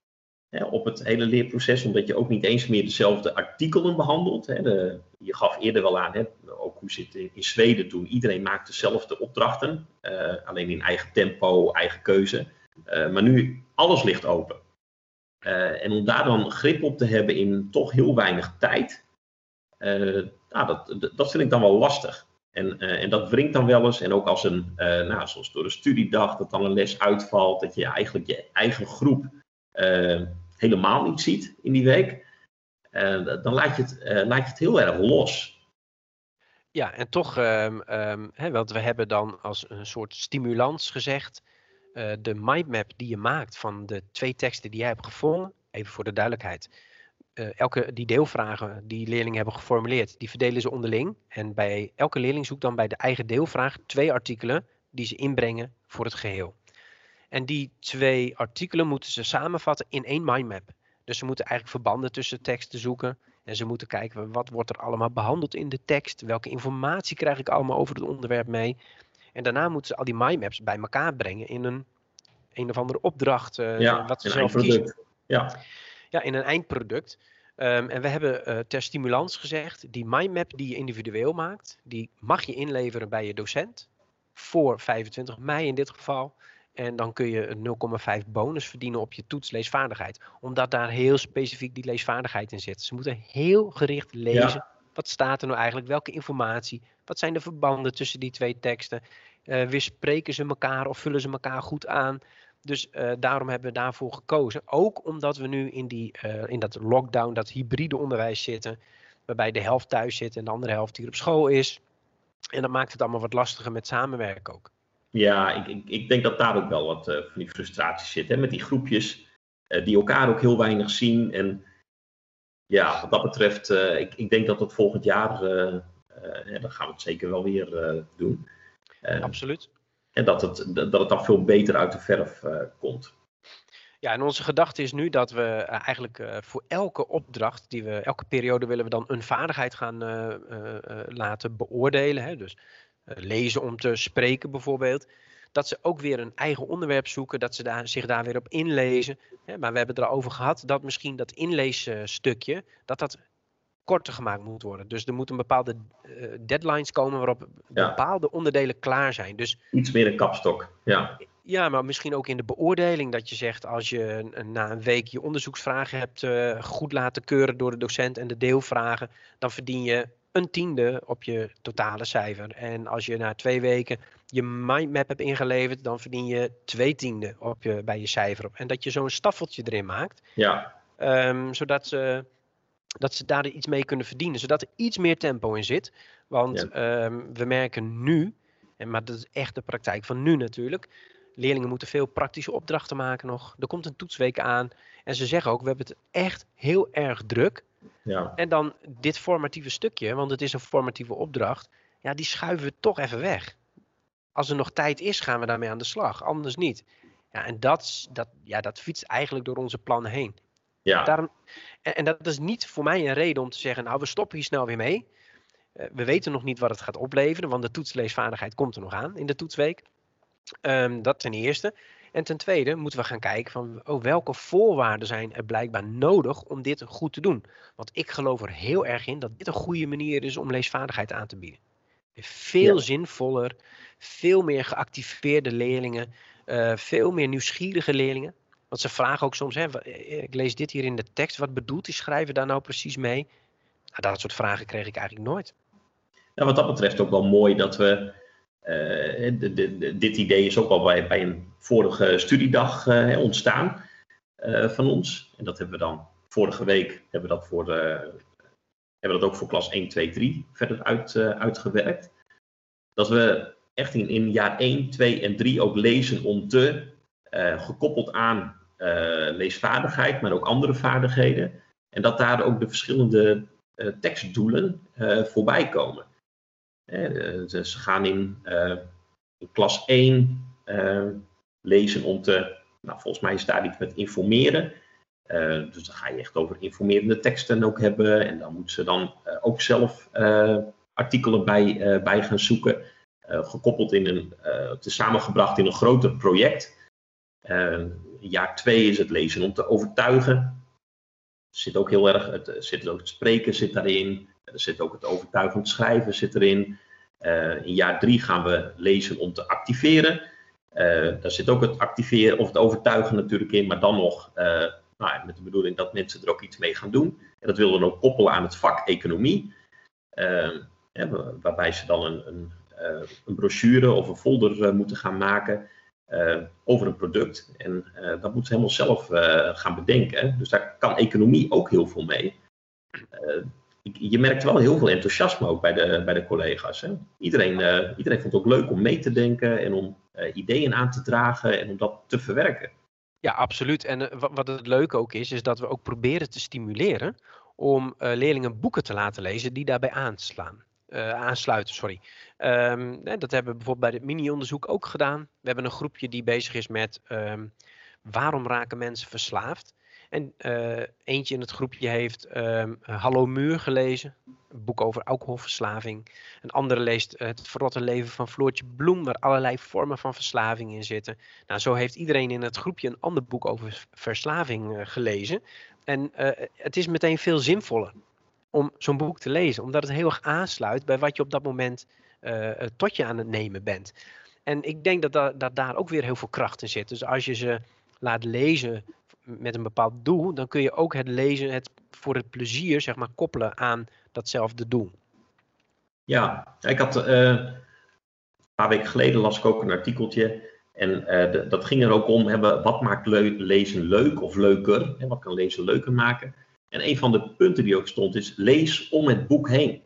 hè, op het hele leerproces, omdat je ook niet eens meer dezelfde artikelen behandelt. Hè. De, je gaf eerder wel aan, hè, ook hoe zit in, in Zweden toen, iedereen maakt dezelfde opdrachten, uh, alleen in eigen tempo, eigen keuze. Uh, maar nu, alles ligt open. Uh, en om daar dan grip op te hebben in toch heel weinig tijd, nou, dat, dat vind ik dan wel lastig. En, en dat wringt dan wel eens. En ook als een, nou, zoals door de studiedag, dat dan een les uitvalt, dat je eigenlijk je eigen groep helemaal niet ziet in die week, dan laat je, het, laat je het heel erg los. Ja, en toch, um, hè, want we hebben dan als een soort stimulans gezegd, uh, de mindmap die je maakt van de twee teksten die jij hebt gevonden, even voor de duidelijkheid. elke die deelvragen die leerlingen hebben geformuleerd, die verdelen ze onderling. En bij elke leerling zoekt dan bij de eigen deelvraag twee artikelen die ze inbrengen voor het geheel. En die twee artikelen moeten ze samenvatten in één mindmap. Dus ze moeten eigenlijk verbanden tussen teksten zoeken. En ze moeten kijken wat wordt er allemaal behandeld in de tekst. Welke informatie krijg ik allemaal over het onderwerp mee. En daarna moeten ze al die mindmaps bij elkaar brengen in een een of andere opdracht. Uh, ja, wat ze zelf kiezen. Ja. ja, in een eindproduct. Um, en we hebben uh, ter stimulans gezegd, die mindmap die je individueel maakt, die mag je inleveren bij je docent. Voor 25 mei in dit geval. En dan kun je een 0,5 bonus verdienen op je toets leesvaardigheid. Omdat daar heel specifiek die leesvaardigheid in zit. Ze moeten heel gericht lezen. Wat staat er nou eigenlijk? Welke informatie? Wat zijn de verbanden tussen die twee teksten? Uh, weerspreken ze elkaar of vullen ze elkaar goed aan? Dus uh, daarom hebben we daarvoor gekozen. Ook omdat we nu in, die, uh, in dat lockdown, dat hybride onderwijs zitten. Waarbij de helft thuis zit en de andere helft hier op school is. En dat maakt het allemaal wat lastiger met samenwerken ook. Ja, ik, ik, ik, denk dat daar ook wel wat van die frustratie zit. Hè? Met die groepjes die elkaar ook heel weinig zien. En ja, wat dat betreft, uh, ik, ik, denk dat dat volgend jaar, ja, dan gaan we het zeker wel weer doen. Absoluut. En dat het, dat het dan veel beter uit de verf komt. Ja, en onze gedachte is nu dat we eigenlijk voor elke opdracht die we, elke periode willen we dan een vaardigheid gaan laten beoordelen. Hè? Dus eh, lezen om te spreken bijvoorbeeld. Dat ze ook weer een eigen onderwerp zoeken, dat ze daar, zich daar weer op inlezen. maar we hebben het erover gehad dat misschien dat inleesstukje, dat dat korter gemaakt moet worden. Dus er moeten bepaalde uh, deadlines komen waarop bepaalde onderdelen klaar zijn. Dus, Iets meer een kapstok, ja. Ja, maar misschien ook in de beoordeling dat je zegt als je na een week je onderzoeksvragen hebt uh, goed laten keuren door de docent en de deelvragen, dan verdien je een tiende op je totale cijfer. En als je na twee weken je mindmap hebt ingeleverd, dan verdien je twee tiende op je, bij je cijfer op. En dat je zo'n staffeltje erin maakt. Ja. Um, zodat ze, dat ze daar iets mee kunnen verdienen. Zodat er iets meer tempo in zit. Want um, we merken nu, en, maar dat is echt de praktijk van nu natuurlijk. Leerlingen moeten veel praktische opdrachten maken nog. Er komt een toetsweek aan. En ze zeggen ook, we hebben het echt heel erg druk. Ja. En dan dit formatieve stukje, want het is een formatieve opdracht, ja, die schuiven we toch even weg. Als er nog tijd is, gaan we daarmee aan de slag, anders niet. Ja, en dat, dat, ja, dat fietst eigenlijk door onze plannen heen. Ja. Daarom, en, en, dat is niet voor mij een reden om te zeggen, nou, we stoppen hier snel weer mee. Uh, we weten nog niet wat het gaat opleveren, want de toetsleesvaardigheid komt er nog aan in de toetsweek. Um, dat ten eerste. En ten tweede moeten we gaan kijken van oh, welke voorwaarden zijn er blijkbaar nodig om dit goed te doen. Want ik geloof er heel erg in dat dit een goede manier is om leesvaardigheid aan te bieden. Veel zinvoller, veel meer geactiveerde leerlingen, uh, veel meer nieuwsgierige leerlingen. Want ze vragen ook soms, hè, eh, ik lees dit hier in de tekst, wat bedoelt die schrijver daar nou precies mee? Nou, dat soort vragen kreeg ik eigenlijk nooit. Nou, wat dat betreft ook wel mooi dat we, de, dit idee is ook al bij, bij een vorige studiedag uh, ontstaan uh, van ons. En dat hebben we dan vorige week, hebben we dat, voor hebben dat ook voor klas 1, 2, 3 verder uit, uitgewerkt. Dat we echt in, in jaar 1, 2 en 3 ook lezen om te, gekoppeld aan leesvaardigheid, maar ook andere vaardigheden. En dat daar ook de verschillende tekstdoelen voorbij komen. Ze gaan in, in klas 1 lezen om te, nou, volgens mij is daar iets met informeren. dus dan ga je echt over informerende teksten ook hebben. En dan moeten ze dan ook zelf artikelen bij, bij gaan zoeken. gekoppeld in een, te samengebracht in een groter project. jaar 2 is het lezen om te overtuigen zit ook heel erg, het, zit ook het spreken zit daarin. Er zit ook het overtuigend schrijven zit erin. Uh, in jaar drie gaan we lezen om te activeren. Uh, daar zit ook het activeren of het overtuigen natuurlijk in, maar dan nog uh, nou, met de bedoeling dat mensen er ook iets mee gaan doen. En dat willen we dan ook koppelen aan het vak economie. waarbij ze dan een, een, een brochure of een folder moeten gaan maken over een product. En dat moeten ze helemaal zelf gaan bedenken. Dus daar kan economie ook heel veel mee. Je merkt wel heel veel enthousiasme ook bij de, bij de collega's. Hè? Iedereen, iedereen vond het ook leuk om mee te denken en om ideeën aan te dragen en om dat te verwerken. Ja, absoluut. En wat het leuke ook is, is dat we ook proberen te stimuleren om leerlingen boeken te laten lezen die daarbij aanslaan. Aansluiten. Sorry. Um, dat hebben we bijvoorbeeld bij het mini-onderzoek ook gedaan. We hebben een groepje die bezig is met um, waarom raken mensen verslaafd. En uh, eentje in het groepje heeft um, Hallo Muur gelezen, een boek over alcoholverslaving. Een andere leest Het verrotte leven van Floortje Bloem, waar allerlei vormen van verslaving in zitten. Nou, zo heeft iedereen in het groepje een ander boek over verslaving uh, gelezen. En het is meteen veel zinvoller om zo'n boek te lezen, omdat het heel erg aansluit bij wat je op dat moment tot je aan het nemen bent. En ik denk dat, dat daar ook weer heel veel kracht in zit. Dus als je ze laat lezen met een bepaald doel, dan kun je ook het lezen het, voor het plezier zeg maar, koppelen aan datzelfde doel. Ja, ik had uh, een paar weken geleden las ik ook een artikeltje. En de, dat ging er ook om, hebben, wat maakt le lezen leuk of leuker? En wat kan lezen leuker maken? En een van de punten die ook stond is, lees om het boek heen.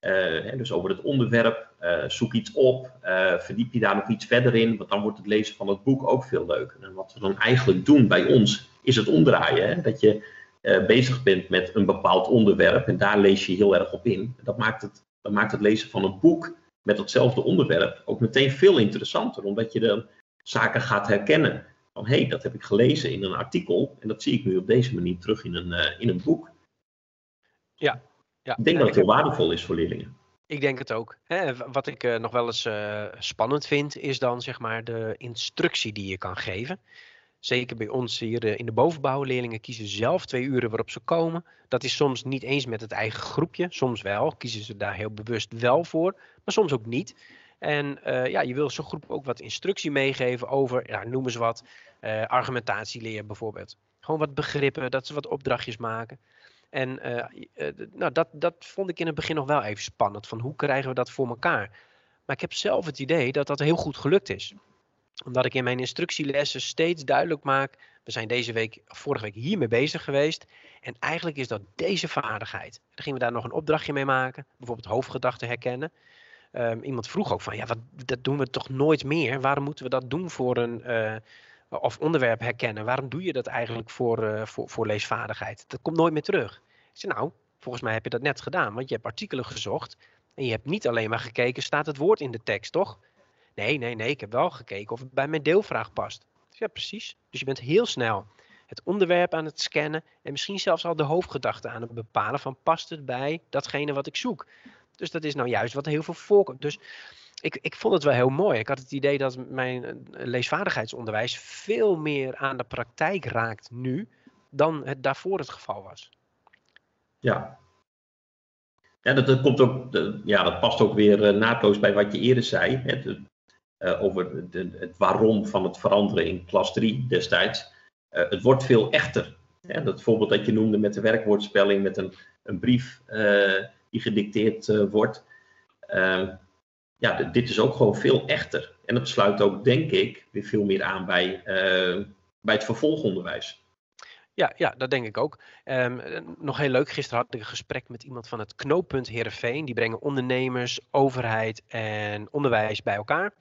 Uh, dus over het onderwerp, uh, zoek iets op, uh, verdiep je daar nog iets verder in, want dan wordt het lezen van het boek ook veel leuker. En wat we dan eigenlijk doen bij ons, is het omdraaien. Hè? Dat je bezig bent met een bepaald onderwerp en daar lees je heel erg op in. Dat maakt het, dat maakt het lezen van een boek met datzelfde onderwerp ook meteen veel interessanter, omdat je dan zaken gaat herkennen. Van hé, hey, dat heb ik gelezen in een artikel en dat zie ik nu op deze manier terug in een, in een boek. Ja, ja, ik denk dat het heel waardevol is voor leerlingen. Ik denk het ook. Wat ik uh, nog wel eens uh, spannend vind, is dan zeg maar de instructie die je kan geven. Zeker bij ons hier uh, in de bovenbouw, leerlingen kiezen zelf twee uren waarop ze komen. Dat is soms niet eens met het eigen groepje, soms wel, kiezen ze daar heel bewust wel voor, maar soms ook niet. En ja, je wil zo'n groep ook wat instructie meegeven over, ja, noem eens wat, argumentatieleer bijvoorbeeld. Gewoon wat begrippen, dat ze wat opdrachtjes maken. En uh, nou, dat, dat vond ik in het begin nog wel even spannend. Van hoe krijgen we dat voor elkaar? Maar ik heb zelf het idee dat dat heel goed gelukt is. Omdat ik in mijn instructielessen steeds duidelijk maak. We zijn deze week, vorige week hiermee bezig geweest. En eigenlijk is dat deze vaardigheid. Dan gingen we daar nog een opdrachtje mee maken. Bijvoorbeeld hoofdgedachten herkennen. Um, iemand vroeg ook van, ja, wat, dat doen we toch nooit meer? Waarom moeten we dat doen voor een, uh, of onderwerp herkennen. Waarom doe je dat eigenlijk voor, uh, voor, voor leesvaardigheid? Dat komt nooit meer terug. Ik zei, nou, volgens mij heb je dat net gedaan, want je hebt artikelen gezocht en je hebt niet alleen maar gekeken, staat het woord in de tekst, toch? Nee, nee, nee, ik heb wel gekeken of het bij mijn deelvraag past. Ja, precies. Dus je bent heel snel het onderwerp aan het scannen en misschien zelfs al de hoofdgedachte aan het bepalen van past het bij datgene wat ik zoek. Dus dat is nou juist wat heel veel voorkomt. Dus ik, ik vond het wel heel mooi. Ik had het idee dat mijn leesvaardigheidsonderwijs veel meer aan de praktijk raakt nu dan het daarvoor het geval was. Ja. Ja, dat, komt ook, ja, dat past ook weer uh, naadloos bij wat je eerder zei. Uh, over het waarom van het veranderen in klas 3 destijds. Het wordt veel echter. Dat voorbeeld dat je noemde met de werkwoordspelling, met een, een brief die gedicteerd wordt. Ehm, ja, dit is ook gewoon veel echter. En dat sluit ook, denk ik, weer veel meer aan bij, bij het vervolgonderwijs. Ja, ja, dat denk ik ook. Um, nog heel leuk, gisteren had ik een gesprek met iemand van het knooppunt Heerenveen. Die brengen ondernemers, overheid en onderwijs bij elkaar.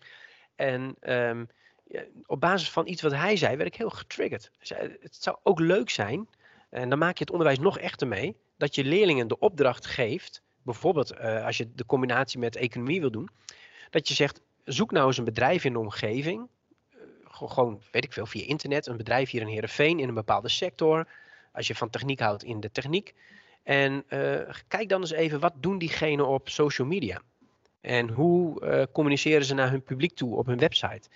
En ja, op basis van iets wat hij zei, werd ik heel getriggerd. Het zou ook leuk zijn, en dan maak je het onderwijs nog echter mee, dat je leerlingen de opdracht geeft, bijvoorbeeld uh, als je de combinatie met economie wil doen, dat je zegt, zoek nou eens een bedrijf in de omgeving gewoon, weet ik veel, via internet, een bedrijf hier in Heerenveen in een bepaalde sector. Als je van techniek houdt in de techniek. En uh, kijk dan eens even, wat doen diegenen op social media? En hoe communiceren ze naar hun publiek toe op hun website?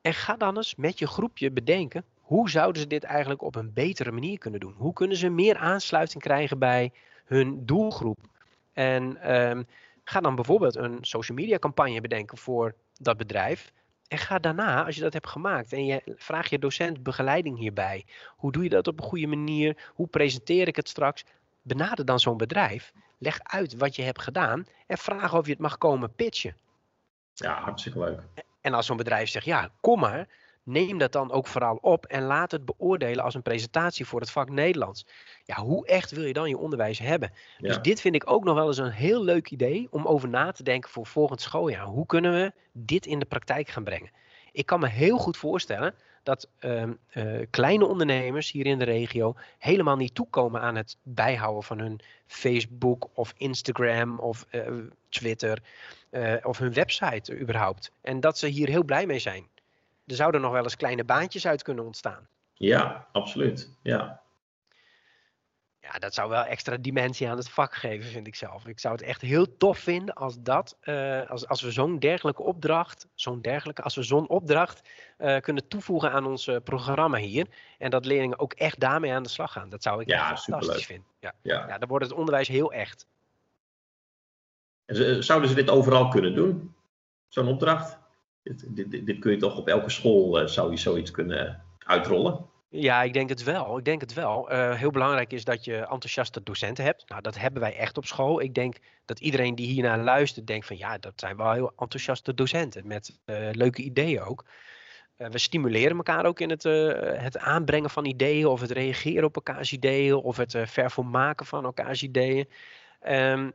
En ga dan eens met je groepje bedenken, hoe zouden ze dit eigenlijk op een betere manier kunnen doen? Hoe kunnen ze meer aansluiting krijgen bij hun doelgroep? En um, ga dan bijvoorbeeld een social media campagne bedenken voor dat bedrijf. En ga daarna, als je dat hebt gemaakt en je vraag je docent begeleiding hierbij. Hoe doe je dat op een goede manier? Hoe presenteer ik het straks? Benader dan zo'n bedrijf. Leg uit wat je hebt gedaan en vraag of je het mag komen pitchen. Ja, hartstikke leuk. En als zo'n bedrijf zegt, ja, kom maar, neem dat dan ook vooral op en laat het beoordelen als een presentatie voor het vak Nederlands. Ja, hoe echt wil je dan je onderwijs hebben? Dus dit vind ik ook nog wel eens een heel leuk idee om over na te denken voor volgend schooljaar. Hoe kunnen we dit in de praktijk gaan brengen? Ik kan me heel goed voorstellen dat uh, uh, kleine ondernemers hier in de regio helemaal niet toekomen aan het bijhouden van hun Facebook of Instagram of uh, Twitter of hun website überhaupt. En dat ze hier heel blij mee zijn er zouden nog wel eens kleine baantjes uit kunnen ontstaan. Ja, absoluut. Ja. Ja, dat zou wel extra dimensie aan het vak geven, vind ik zelf. Ik zou het echt heel tof vinden als dat, uh, als, als we zo'n dergelijke opdracht, zo'n dergelijke, als we zo'n opdracht uh, kunnen toevoegen aan ons uh, programma hier. En dat leerlingen ook echt daarmee aan de slag gaan. Dat zou ik ja, echt fantastisch vinden. Ja. Ja. ja, dan wordt het onderwijs heel echt. Zouden ze dit overal kunnen doen? Zo'n opdracht? Dit, dit, kun je toch op elke school uh, zou je zoiets kunnen uitrollen? Ja, ik denk het wel. Ik denk het wel. Uh, heel belangrijk is dat je enthousiaste docenten hebt. Nou, dat hebben wij echt op school. Ik denk dat iedereen die hiernaar luistert denkt van ja, dat zijn wel heel enthousiaste docenten met uh, leuke ideeën ook. we stimuleren elkaar ook in het, het aanbrengen van ideeën of het reageren op elkaars ideeën of het vervolmaken van elkaars ideeën. Um,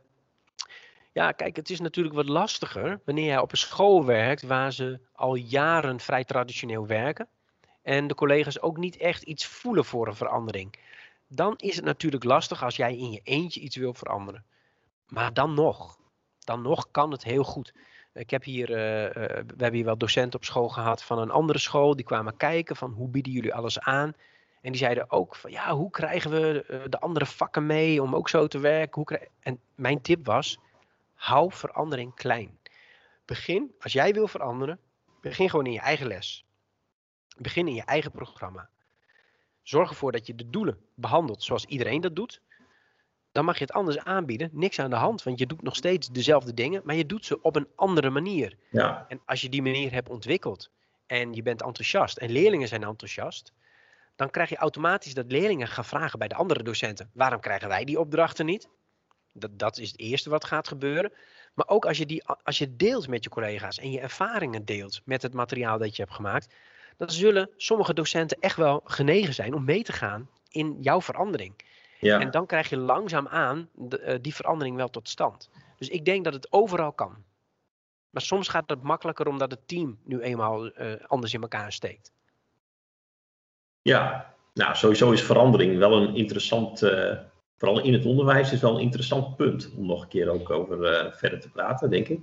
ja, kijk, het is natuurlijk wat lastiger wanneer jij op een school werkt waar ze al jaren vrij traditioneel werken. En de collega's ook niet echt iets voelen voor een verandering. Dan is het natuurlijk lastig als jij in je eentje iets wil veranderen. Maar dan nog, dan nog kan het heel goed. Ik heb hier, uh, uh, we hebben hier wel docenten op school gehad van een andere school. Die kwamen kijken van hoe bieden jullie alles aan. En die zeiden ook van ja, hoe krijgen we uh, de andere vakken mee om ook zo te werken. Hoe en mijn tip was, hou verandering klein. Begin, als jij wil veranderen, begin gewoon in je eigen les. Begin in je eigen programma. Zorg ervoor dat je de doelen behandelt zoals iedereen dat doet. Dan mag je het anders aanbieden. Niks aan de hand, want je doet nog steeds dezelfde dingen, maar je doet ze op een andere manier. Ja. En als je die manier hebt ontwikkeld en je bent enthousiast en leerlingen zijn enthousiast, dan krijg je automatisch dat leerlingen gaan vragen bij de andere docenten: waarom krijgen wij die opdrachten niet? Dat, dat is het eerste wat gaat gebeuren. Maar ook als je, die, als je deelt met je collega's en je ervaringen deelt met het materiaal dat je hebt gemaakt, dan zullen sommige docenten echt wel genegen zijn om mee te gaan in jouw verandering. Ja. En dan krijg je langzaamaan de, uh, die verandering wel tot stand. Dus ik denk dat het overal kan. Maar soms gaat het makkelijker omdat het team nu eenmaal uh, anders in elkaar steekt. Ja, nou sowieso is verandering wel een interessant uh, vooral in het onderwijs is wel een interessant punt om nog een keer ook over uh, verder te praten, denk ik.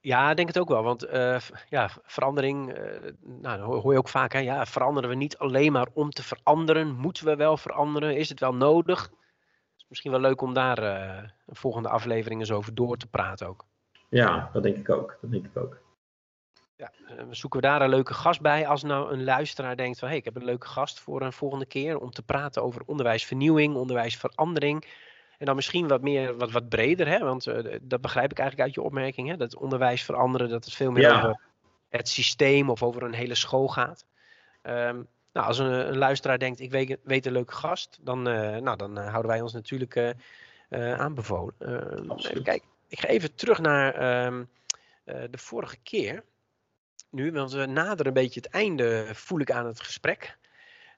Ja, ik denk het ook wel. Want uh, ja, verandering, uh, nou, hoor je ook vaak, hè, ja, veranderen we niet alleen maar om te veranderen? Moeten we wel veranderen? Is het wel nodig? Het is misschien wel leuk om daar een volgende aflevering eens over door te praten ook. Ja, dat denk ik ook. Dat denk ik ook. Ja, zoeken we daar een leuke gast bij. Als nou een luisteraar denkt van hé, hey, ik heb een leuke gast voor een volgende keer om te praten over onderwijsvernieuwing, onderwijsverandering. En dan misschien wat meer, wat, wat breder, hè? want dat begrijp ik eigenlijk uit je opmerking. Hè? Dat onderwijs veranderen, dat het veel meer over het systeem of over een hele school gaat. Um, nou, als een, een, luisteraar denkt, ik weet, weet een leuke gast, dan, uh, nou, dan houden wij ons natuurlijk uh, aanbevolen. Ehm, kijk, ik ga even terug naar um, de vorige keer. Nu, want we naderen een beetje het einde, voel ik aan het gesprek.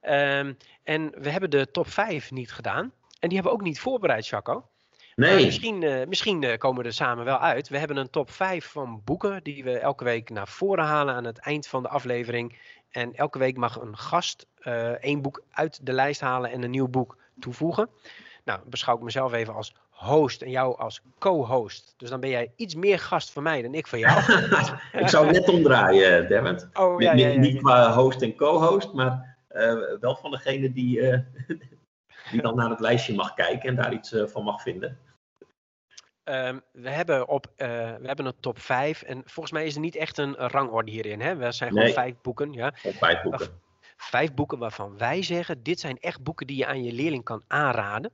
Um, en we hebben de top 5 niet gedaan. En die hebben we ook niet voorbereid, Jaco. Nee. misschien, uh, misschien uh, komen we er samen wel uit. We hebben een top 5 van boeken die we elke week naar voren halen aan het eind van de aflevering. En elke week mag een gast uh, één boek uit de lijst halen en een nieuw boek toevoegen. Nou, beschouw ik mezelf even als host en jou als co-host. Dus dan ben jij iets meer gast van mij dan ik van jou. [laughs] [laughs] ik zou net omdraaien, Derwent. Oh, ja, ja, ja, Niet qua host en co-host, maar wel van degene die, [laughs] die dan naar het lijstje mag kijken en daar iets van mag vinden. Um, we, hebben op, uh, we hebben een top 5 en volgens mij is er niet echt een rangorde hierin. Hè? We zijn gewoon vijf boeken. Ja? Vijf boeken. Vijf boeken waarvan wij zeggen, dit zijn echt boeken die je aan je leerling kan aanraden.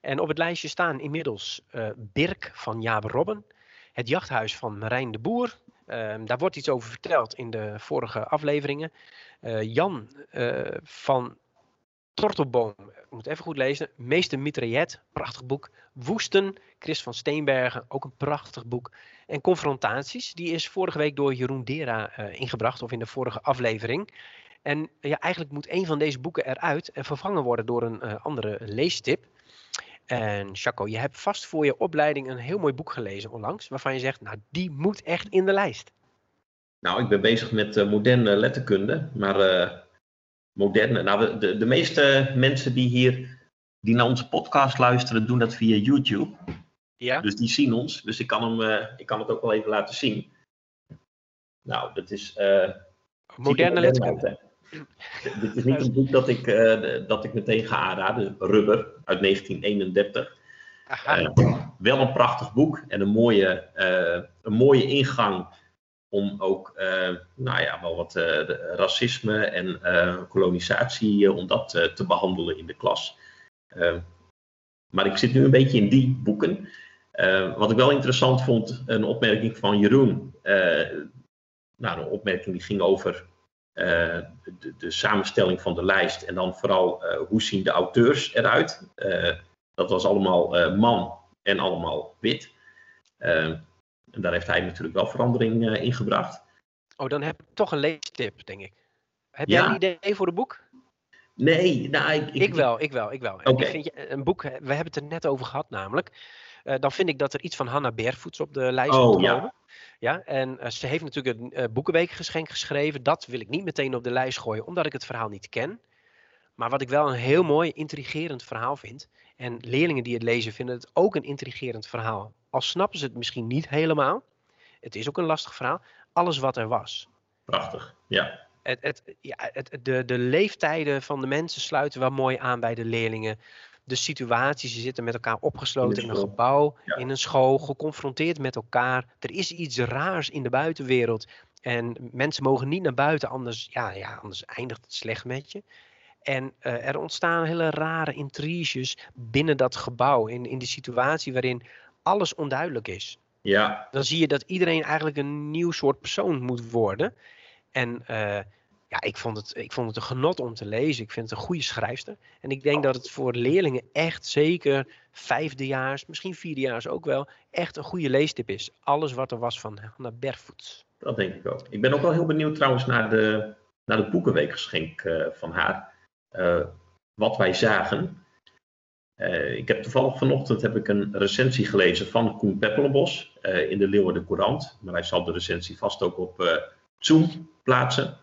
En op het lijstje staan inmiddels uh, Birk van Jaap Robben, Het Jachthuis van Marijn de Boer. Um, daar wordt iets over verteld in de vorige afleveringen. Uh, Jan van Tortelboom, ik moet even goed lezen. Meester Mitraillet, prachtig boek. Woesten, Chris van Steenbergen, ook een prachtig boek. En Confrontaties, die is vorige week door Jeroen Dera ingebracht, of in de vorige aflevering. En ja, eigenlijk moet een van deze boeken eruit en vervangen worden door een uh, andere leestip. En Chaco, je hebt vast voor je opleiding een heel mooi boek gelezen onlangs, waarvan je zegt, nou die moet echt in de lijst. Nou, ik ben bezig met uh, moderne letterkunde, maar moderne. Nou, de, de meeste mensen die hier die naar onze podcast luisteren, doen dat via YouTube. Ja. Dus die zien ons. Dus ik kan, hem, uh, ik kan het ook wel even laten zien. Nou, dat is. Moderne letterkunde. Dit is niet een boek dat ik, uh, dat ik meteen ga aanraden. Rubber uit 1931. wel een prachtig boek en een mooie, een mooie ingang om ook nou ja, wel wat racisme en kolonisatie, om dat te behandelen in de klas. maar ik zit nu een beetje in die boeken. wat ik wel interessant vond, een opmerking van Jeroen. nou, een opmerking die ging over de, de, samenstelling van de lijst en dan vooral hoe zien de auteurs eruit. dat was allemaal man en allemaal wit. En daar heeft hij natuurlijk wel verandering in gebracht. Oh, dan heb ik toch een leestip, denk ik. Heb jij een idee voor het boek? Nee, nou, ik, ik, ik wel, ik wel, ik wel. Okay. Ik vind je, een boek, we hebben het er net over gehad namelijk. Uh, dan vind ik dat er iets van Hannah Barefoot op de lijst oh, moet komen. Ja. Ja en uh, ze heeft natuurlijk een uh, boekenweekgeschenk geschreven. Dat wil ik niet meteen op de lijst gooien, omdat ik het verhaal niet ken. Maar wat ik wel een heel mooi, intrigerend verhaal vind. En leerlingen die het lezen vinden het ook een intrigerend verhaal. Al snappen ze het misschien niet helemaal. Het is ook een lastig verhaal. Alles wat er was. Prachtig, ja. Het, het, ja het, de, de leeftijden van de mensen sluiten wel mooi aan bij de leerlingen. De situaties, ze zitten met elkaar opgesloten in, een gebouw, in een school, geconfronteerd met elkaar. Er is iets raars in de buitenwereld. En mensen mogen niet naar buiten, anders, ja, ja, anders eindigt het slecht met je. En uh, er ontstaan hele rare intriges binnen dat gebouw. In, in de situatie waarin alles onduidelijk is. Ja. Dan zie je dat iedereen eigenlijk een nieuw soort persoon moet worden. En uh, ja, ik vond, het, ik vond het een genot om te lezen. Ik vind het een goede schrijfster. En ik denk dat het voor leerlingen echt zeker vijfdejaars, misschien vierdejaars ook wel, echt een goede leestip is. Alles wat er was van Hannah Barefoot. Dat denk ik ook. Ik ben ook wel heel benieuwd trouwens naar de, naar de boekenweekgeschenk uh, van haar. Uh, wat wij zagen. Uh, ik heb toevallig vanochtend heb ik een recensie gelezen van Koen Peppelenbos in de Leeuwarden Courant. Maar hij zal de recensie vast ook op Zoom plaatsen.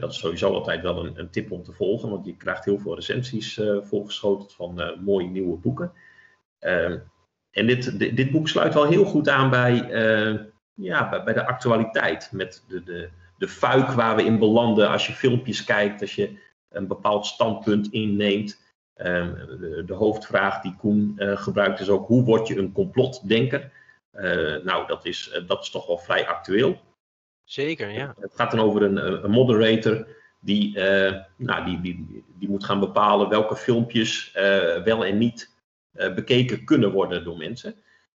Dat is sowieso altijd wel een, een, tip om te volgen, want je krijgt heel veel recensies volgeschoteld van mooie nieuwe boeken. en dit, dit, boek sluit wel heel goed aan bij, ja, bij, de actualiteit. Met de, de, de fuik waar we in belanden als je filmpjes kijkt, als je een bepaald standpunt inneemt. Ehm, de, de, hoofdvraag die Koen uh, gebruikt is ook: hoe word je een complotdenker? Uh, nou, dat is, uh, dat is toch wel vrij actueel. Zeker, ja. Het gaat dan over een, moderator die, nou, die, die, die moet gaan bepalen welke filmpjes wel en niet bekeken kunnen worden door mensen.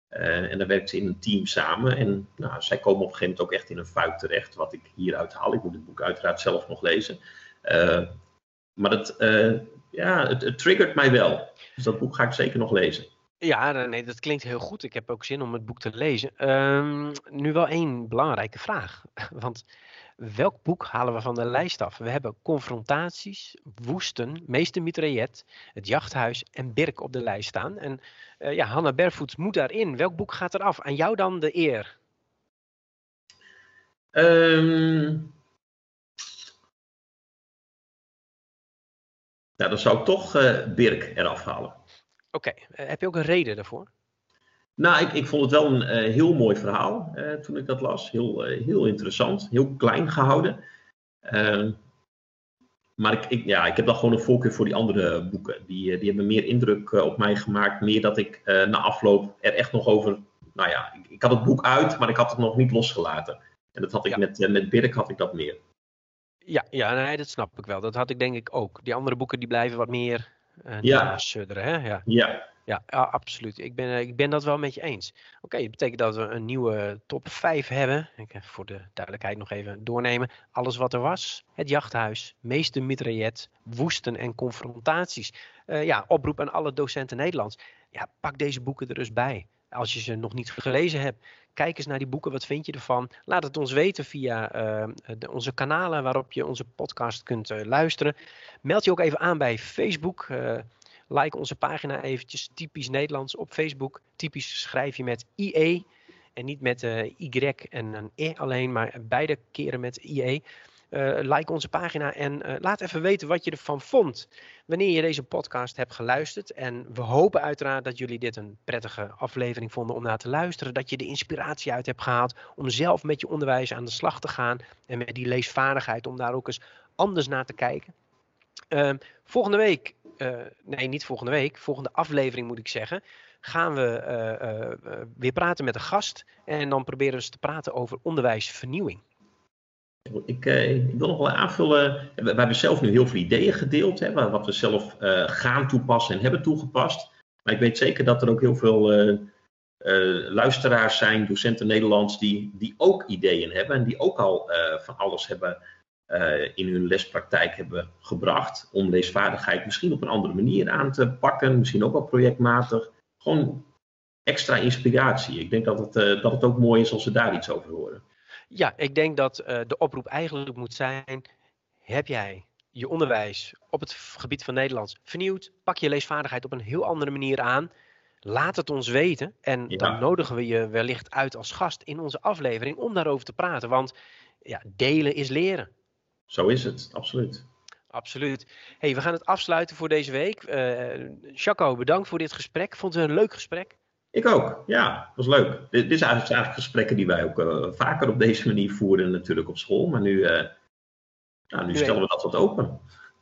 en dan werkt ze in een team samen. En nou, zij komen op een gegeven moment ook echt in een fuik terecht, wat ik hieruit haal. Ik moet het boek uiteraard zelf nog lezen. maar het, ja, het, het triggert mij wel. Dus dat boek ga ik zeker nog lezen. Ja, nee, dat klinkt heel goed. Ik heb ook zin om het boek te lezen. Ehm, nu wel één belangrijke vraag. [laughs] Want welk boek halen we van de lijst af? We hebben Confrontaties, Woesten, Meester Mitraillet, Het Jachthuis en Birk op de lijst staan. En uh, ja, Hanna Bervoets moet daarin. Welk boek gaat eraf? Aan jou dan de eer. Um, Nou, dan zou ik toch uh, Birk eraf halen. Oké, eh, heb je ook een reden daarvoor? Nou, ik, ik vond het wel een uh, heel mooi verhaal toen ik dat las. Heel, heel interessant, heel klein gehouden. Ehm, maar ik, ik, ja, ik heb dan gewoon een voorkeur voor die andere boeken. Die, die hebben meer indruk op mij gemaakt. Meer dat ik na afloop er echt nog over. Nou ja, ik, ik, had het boek uit, maar ik had het nog niet losgelaten. En dat had ik met, met Birk had ik dat meer. Ja, ja nee, dat snap ik wel. Dat had ik denk ik ook. Die andere boeken die blijven wat meer uh, ja. sudderen. Hè? Ja. Ja. Ja, absoluut. Ik ben, eh, ik ben dat wel met je eens. Oké, dat betekent dat we een nieuwe top 5 hebben. Ik ga voor de duidelijkheid nog even doornemen. Alles wat er was. Het jachthuis. Meeste mitraillet. Woesten en confrontaties. Uh, ja, oproep aan alle docenten Nederlands. Ja, pak deze boeken er dus bij. Als je ze nog niet gelezen hebt. Kijk eens naar die boeken, wat vind je ervan? Laat het ons weten via de, onze kanalen waarop je onze podcast kunt uh, luisteren. Meld je ook even aan bij Facebook. Uh, like onze pagina eventjes, typisch Nederlands op Facebook. Typisch schrijf je met IE en niet met Y en een E alleen, maar beide keren met IE. Uh, like onze pagina en uh, laat even weten wat je ervan vond. Wanneer je deze podcast hebt geluisterd. En we hopen uiteraard dat jullie dit een prettige aflevering vonden om naar te luisteren. Dat je de inspiratie uit hebt gehaald om zelf met je onderwijs aan de slag te gaan. En met die leesvaardigheid om daar ook eens anders naar te kijken. Uh, volgende week, nee niet volgende week, volgende aflevering moet ik zeggen gaan we weer praten met een gast. En dan proberen we eens te praten over onderwijsvernieuwing. Ik, eh, ik, wil nog wel aanvullen. We, hebben zelf nu heel veel ideeën gedeeld, hè, wat we zelf uh, gaan toepassen en hebben toegepast. Maar ik weet zeker dat er ook heel veel uh, luisteraars zijn, docenten Nederlands, die, die ook ideeën hebben en die ook al van alles hebben in hun lespraktijk hebben gebracht. Om leesvaardigheid misschien op een andere manier aan te pakken, misschien ook wel projectmatig. Gewoon extra inspiratie. Ik denk dat het, dat het ook mooi is als we daar iets over horen. Ja, ik denk dat uh, de oproep eigenlijk moet zijn: heb jij je onderwijs op het gebied van Nederlands vernieuwd? Pak je leesvaardigheid op een heel andere manier aan. Laat het ons weten. En dan nodigen we je wellicht uit als gast in onze aflevering om daarover te praten. Want ja, delen is leren. Zo is het, absoluut. Absoluut. Hey, we gaan het afsluiten voor deze week. Uh, Chaco, bedankt voor dit gesprek. Vond het een leuk gesprek? Ik ook, ja, dat was leuk. Dit, dit zijn eigenlijk gesprekken die wij ook uh, vaker op deze manier voeren natuurlijk op school. Maar nu, uh, nou, nu stellen we dat wat open.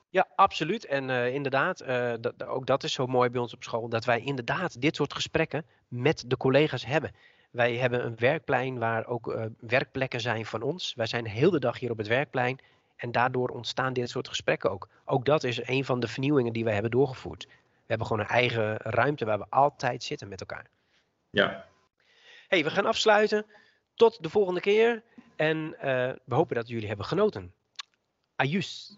Ja, absoluut. En uh, inderdaad, dat, ook dat is zo mooi bij ons op school. Dat wij inderdaad dit soort gesprekken met de collega's hebben. Wij hebben een werkplein waar ook werkplekken zijn van ons. Wij zijn heel de dag hier op het werkplein. En daardoor ontstaan dit soort gesprekken ook. Ook dat is een van de vernieuwingen die wij hebben doorgevoerd. We hebben gewoon een eigen ruimte waar we altijd zitten met elkaar. Ja. Hey, we gaan afsluiten. Tot de volgende keer. En uh, we hopen dat jullie hebben genoten. Ajus.